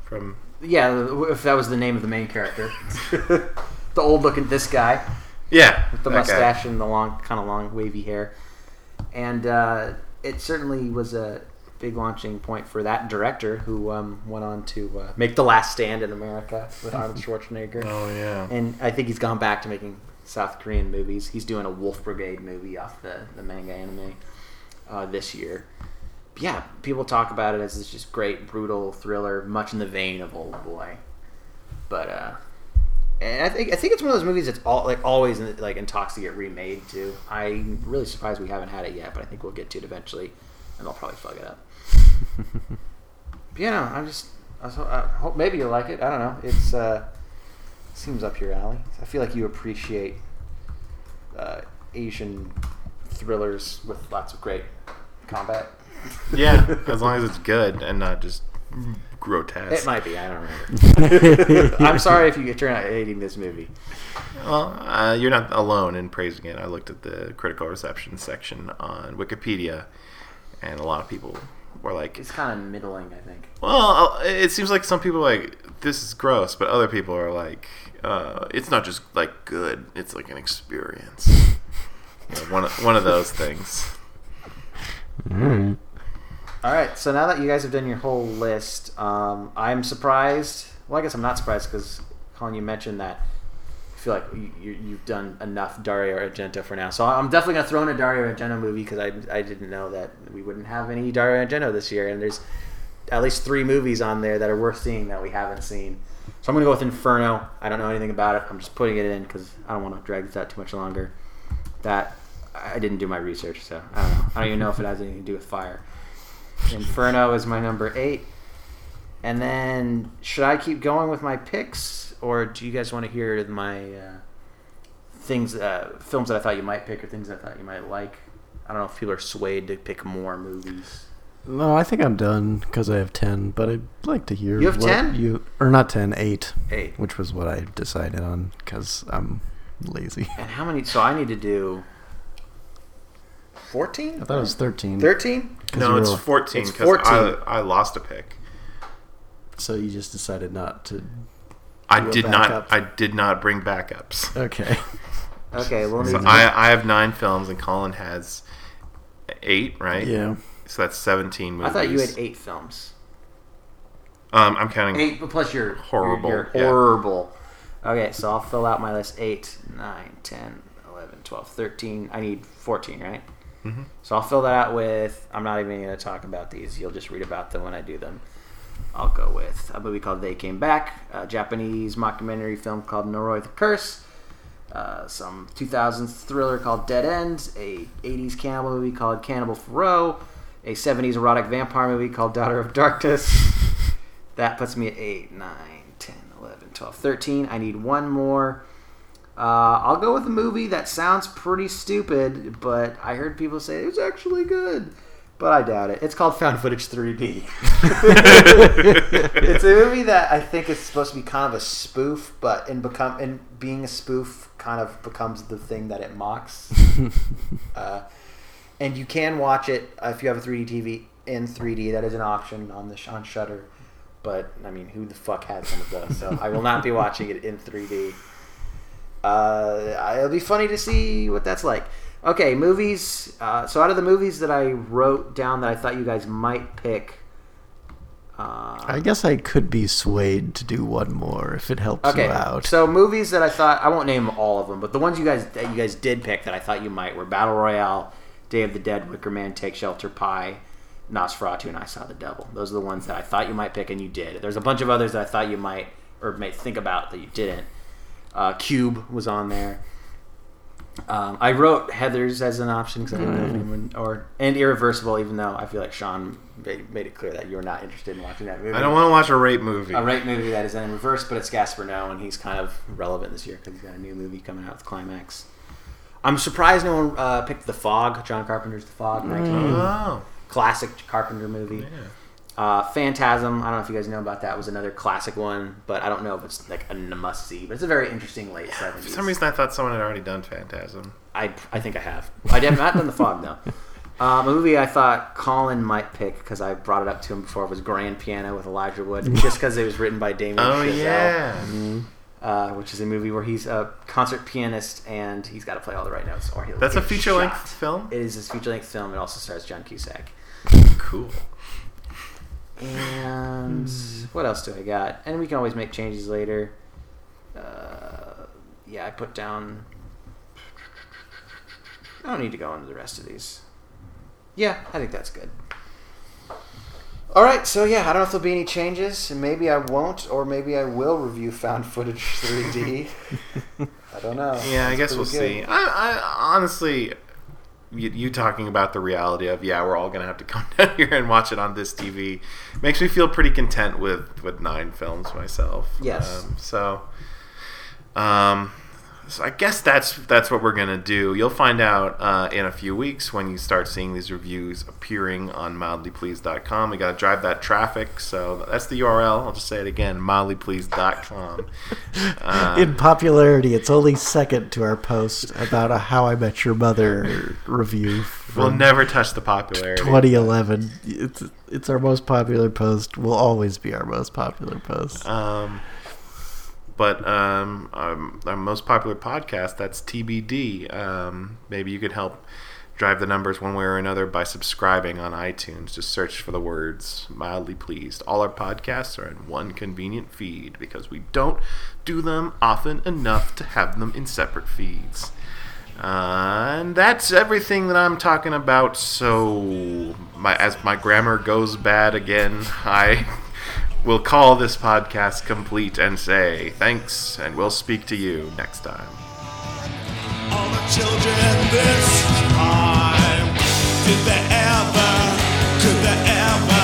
from? Yeah, if that was the name of the main character, the old looking this guy Yeah, with the that guy. mustache and the long, kind of long, wavy hair, and uh, it certainly was a big launching point for that director who um, went on to uh, make The Last Stand in America with Arnold Schwarzenegger. Oh yeah. And I think he's gone back to making South Korean movies. He's doing a Wolf Brigade movie off the, the manga anime uh, this year. But yeah, people talk about it as this just great, brutal thriller, much in the vein of Old Boy. But uh, and I think I think it's one of those movies that's all like always in, like in talks to get remade too. I'm really surprised we haven't had it yet, but I think we'll get to it eventually, and they'll probably fuck it up. But, you know, I'm just I so- I hope maybe you'll like it. I don't know. It's uh, seems up your alley. I feel like you appreciate uh, Asian thrillers with lots of great combat. Yeah, as long as it's good and not just grotesque. It might be. I don't remember. I'm sorry if you, are out hating this movie. Well, uh, you're not alone in praising it. I looked at the critical reception section on Wikipedia, and a lot of people were like, It's kind of middling, I think. "Well, uh, it seems like some people are like this is gross," but other people are like, uh, "It's not just like good; it's like an experience." You know, one of- one of those things. Mm. All right, so now that you guys have done your whole list, um, I'm surprised. Well, I guess I'm not surprised because Colin, you mentioned that I feel like you, you've done enough Dario Argento for now. So I'm definitely gonna throw in a Dario Argento movie because I, I didn't know that we wouldn't have any Dario Argento this year, and there's at least three movies on there that are worth seeing that we haven't seen. So I'm gonna go with Inferno. I don't know anything about it. I'm just putting it in because I don't want to drag this out too much longer. That I didn't do my research, so I don't know. I don't even know if it has anything to do with fire. Inferno is my number eight. And then, should I keep going with my picks, or do you guys want to hear my uh, things, uh, films that I thought you might pick, or things I thought you might like? I don't know if people are swayed to pick more movies. No, I think I'm done because I have ten. But I'd like to hear. You have 10? You or not ten, eight, Eight. which was what I decided on because I'm lazy. And how many? So I need to do fourteen. I thought it was thirteen. Thirteen. 'cause No, it's were- 14 It's because 14. I, I lost a pick. So you just decided not to. I did not. backup. I did not bring backups. Okay. Okay. Well, So need- I, I have nine films and Colin has eight, right? Yeah. So that's seventeen I thought you had eight films. Um, I'm counting. Eight plus your Horrible, Your, yeah. horrible. Okay, so I'll fill out my list 8, 9, 10, 11, 12, 13. I need 14, right? Mhm. So I'll fill that out with. I'm not even going to talk about these. You'll just read about them when I do them. I'll go with a movie called They Came Back, a Japanese mockumentary film called Noroi the Curse, uh, some 2000s thriller called Dead End, a 80s cannibal movie called Cannibal Ferox, a 70s erotic vampire movie called Daughter of Darkness. That puts me at 8, 9, 10, 11, 12, 13. I need one more. Uh, I'll go with a movie that sounds pretty stupid, but I heard people say it's actually good. But I doubt it. It's called Found Footage 3D. it's a movie that I think is supposed to be kind of a spoof, but in become in being a spoof, kind of becomes the thing that it mocks. uh, and you can watch it if you have a 3D TV in 3D. That is an option on the on Shudder. But I mean, who the fuck has one of those? So I will not be watching it in 3D. Uh, it'll be funny to see what that's like. Okay, movies. Uh, so out of the movies that I wrote down that I thought you guys might pick, uh, I guess I could be swayed to do one more if it helps okay. you out. So movies that I thought I won't name all of them, but the ones you guys that you guys did pick that I thought you might were Battle Royale, Day of the Dead, Wicker Man, Take Shelter, Pi, Nosferatu, and I Saw the Devil. Those are the ones that I thought you might pick, and you did. There's a bunch of others that I thought you might or may think about that you didn't. Uh, Cube was on there. Um, I wrote Heathers as an option because I didn't know if anyone or and Irreversible, even though I feel like Sean made, made it clear that you're not interested in watching that movie. I don't want to watch a rape movie. a rape movie that is in reverse, but it's Gaspar Noé, and he's kind of relevant this year because he's got a new movie coming out with Climax. I'm surprised no one uh, picked The Fog, John Carpenter's The Fog, 1980. Oh, classic Carpenter movie. yeah. Uh, Phantasm, I don't know if you guys know about that, was another classic one, but I don't know if it's like a must see. But it's a very interesting late For 70s. some reason, I thought someone had already done Phantasm. I, I think I have. I have not done The Fog, though. Um, a movie I thought Colin might pick because I brought it up to him before was Grand Piano with Elijah Wood, just because it was written by Damien Oh Chazelle, yeah, uh, which is a movie where he's a concert pianist and he's got to play all the right notes or he'll that's a feature length film. It is a feature length film. It also stars John Cusack. Cool. And what else do I got? And we can always make changes later. Uh, yeah, I put down. I don't need to go into the rest of these. Yeah, I think that's good. All right, so yeah, I don't know if there'll be any changes, and maybe I won't, or maybe I will review found footage 3D. I don't know. Yeah, I guess we'll pretty see. I, I honestly, you, you talking about the reality of yeah, we're all gonna have to come down here and watch it on this TV makes me feel pretty content with with nine films myself. Yes. Um, so, um, so I guess that's that's what we're gonna do. You'll find out uh, in a few weeks when you start seeing these reviews appearing on mildlypleased.com. We gotta drive that traffic, so that's the URL. I'll just say it again: mildlypleased.com. Uh, In popularity, it's only second to our post about a How I Met Your Mother review We'll never touch the popularity. 2011. It's it's our most popular post. Will always be our most popular post. Um, but um, um, our most popular podcast, that's TBD. Um, maybe you could help drive the numbers one way or another by subscribing on iTunes. Just search for the words mildly pleased. All our podcasts are in one convenient feed because we don't do them often enough to have them in separate feeds. Uh, and that's everything that I'm talking about. So, my, as my grammar goes bad again, I We'll call this podcast complete and say thanks, and we'll speak to you next time. All the children this time, did they ever, could they ever?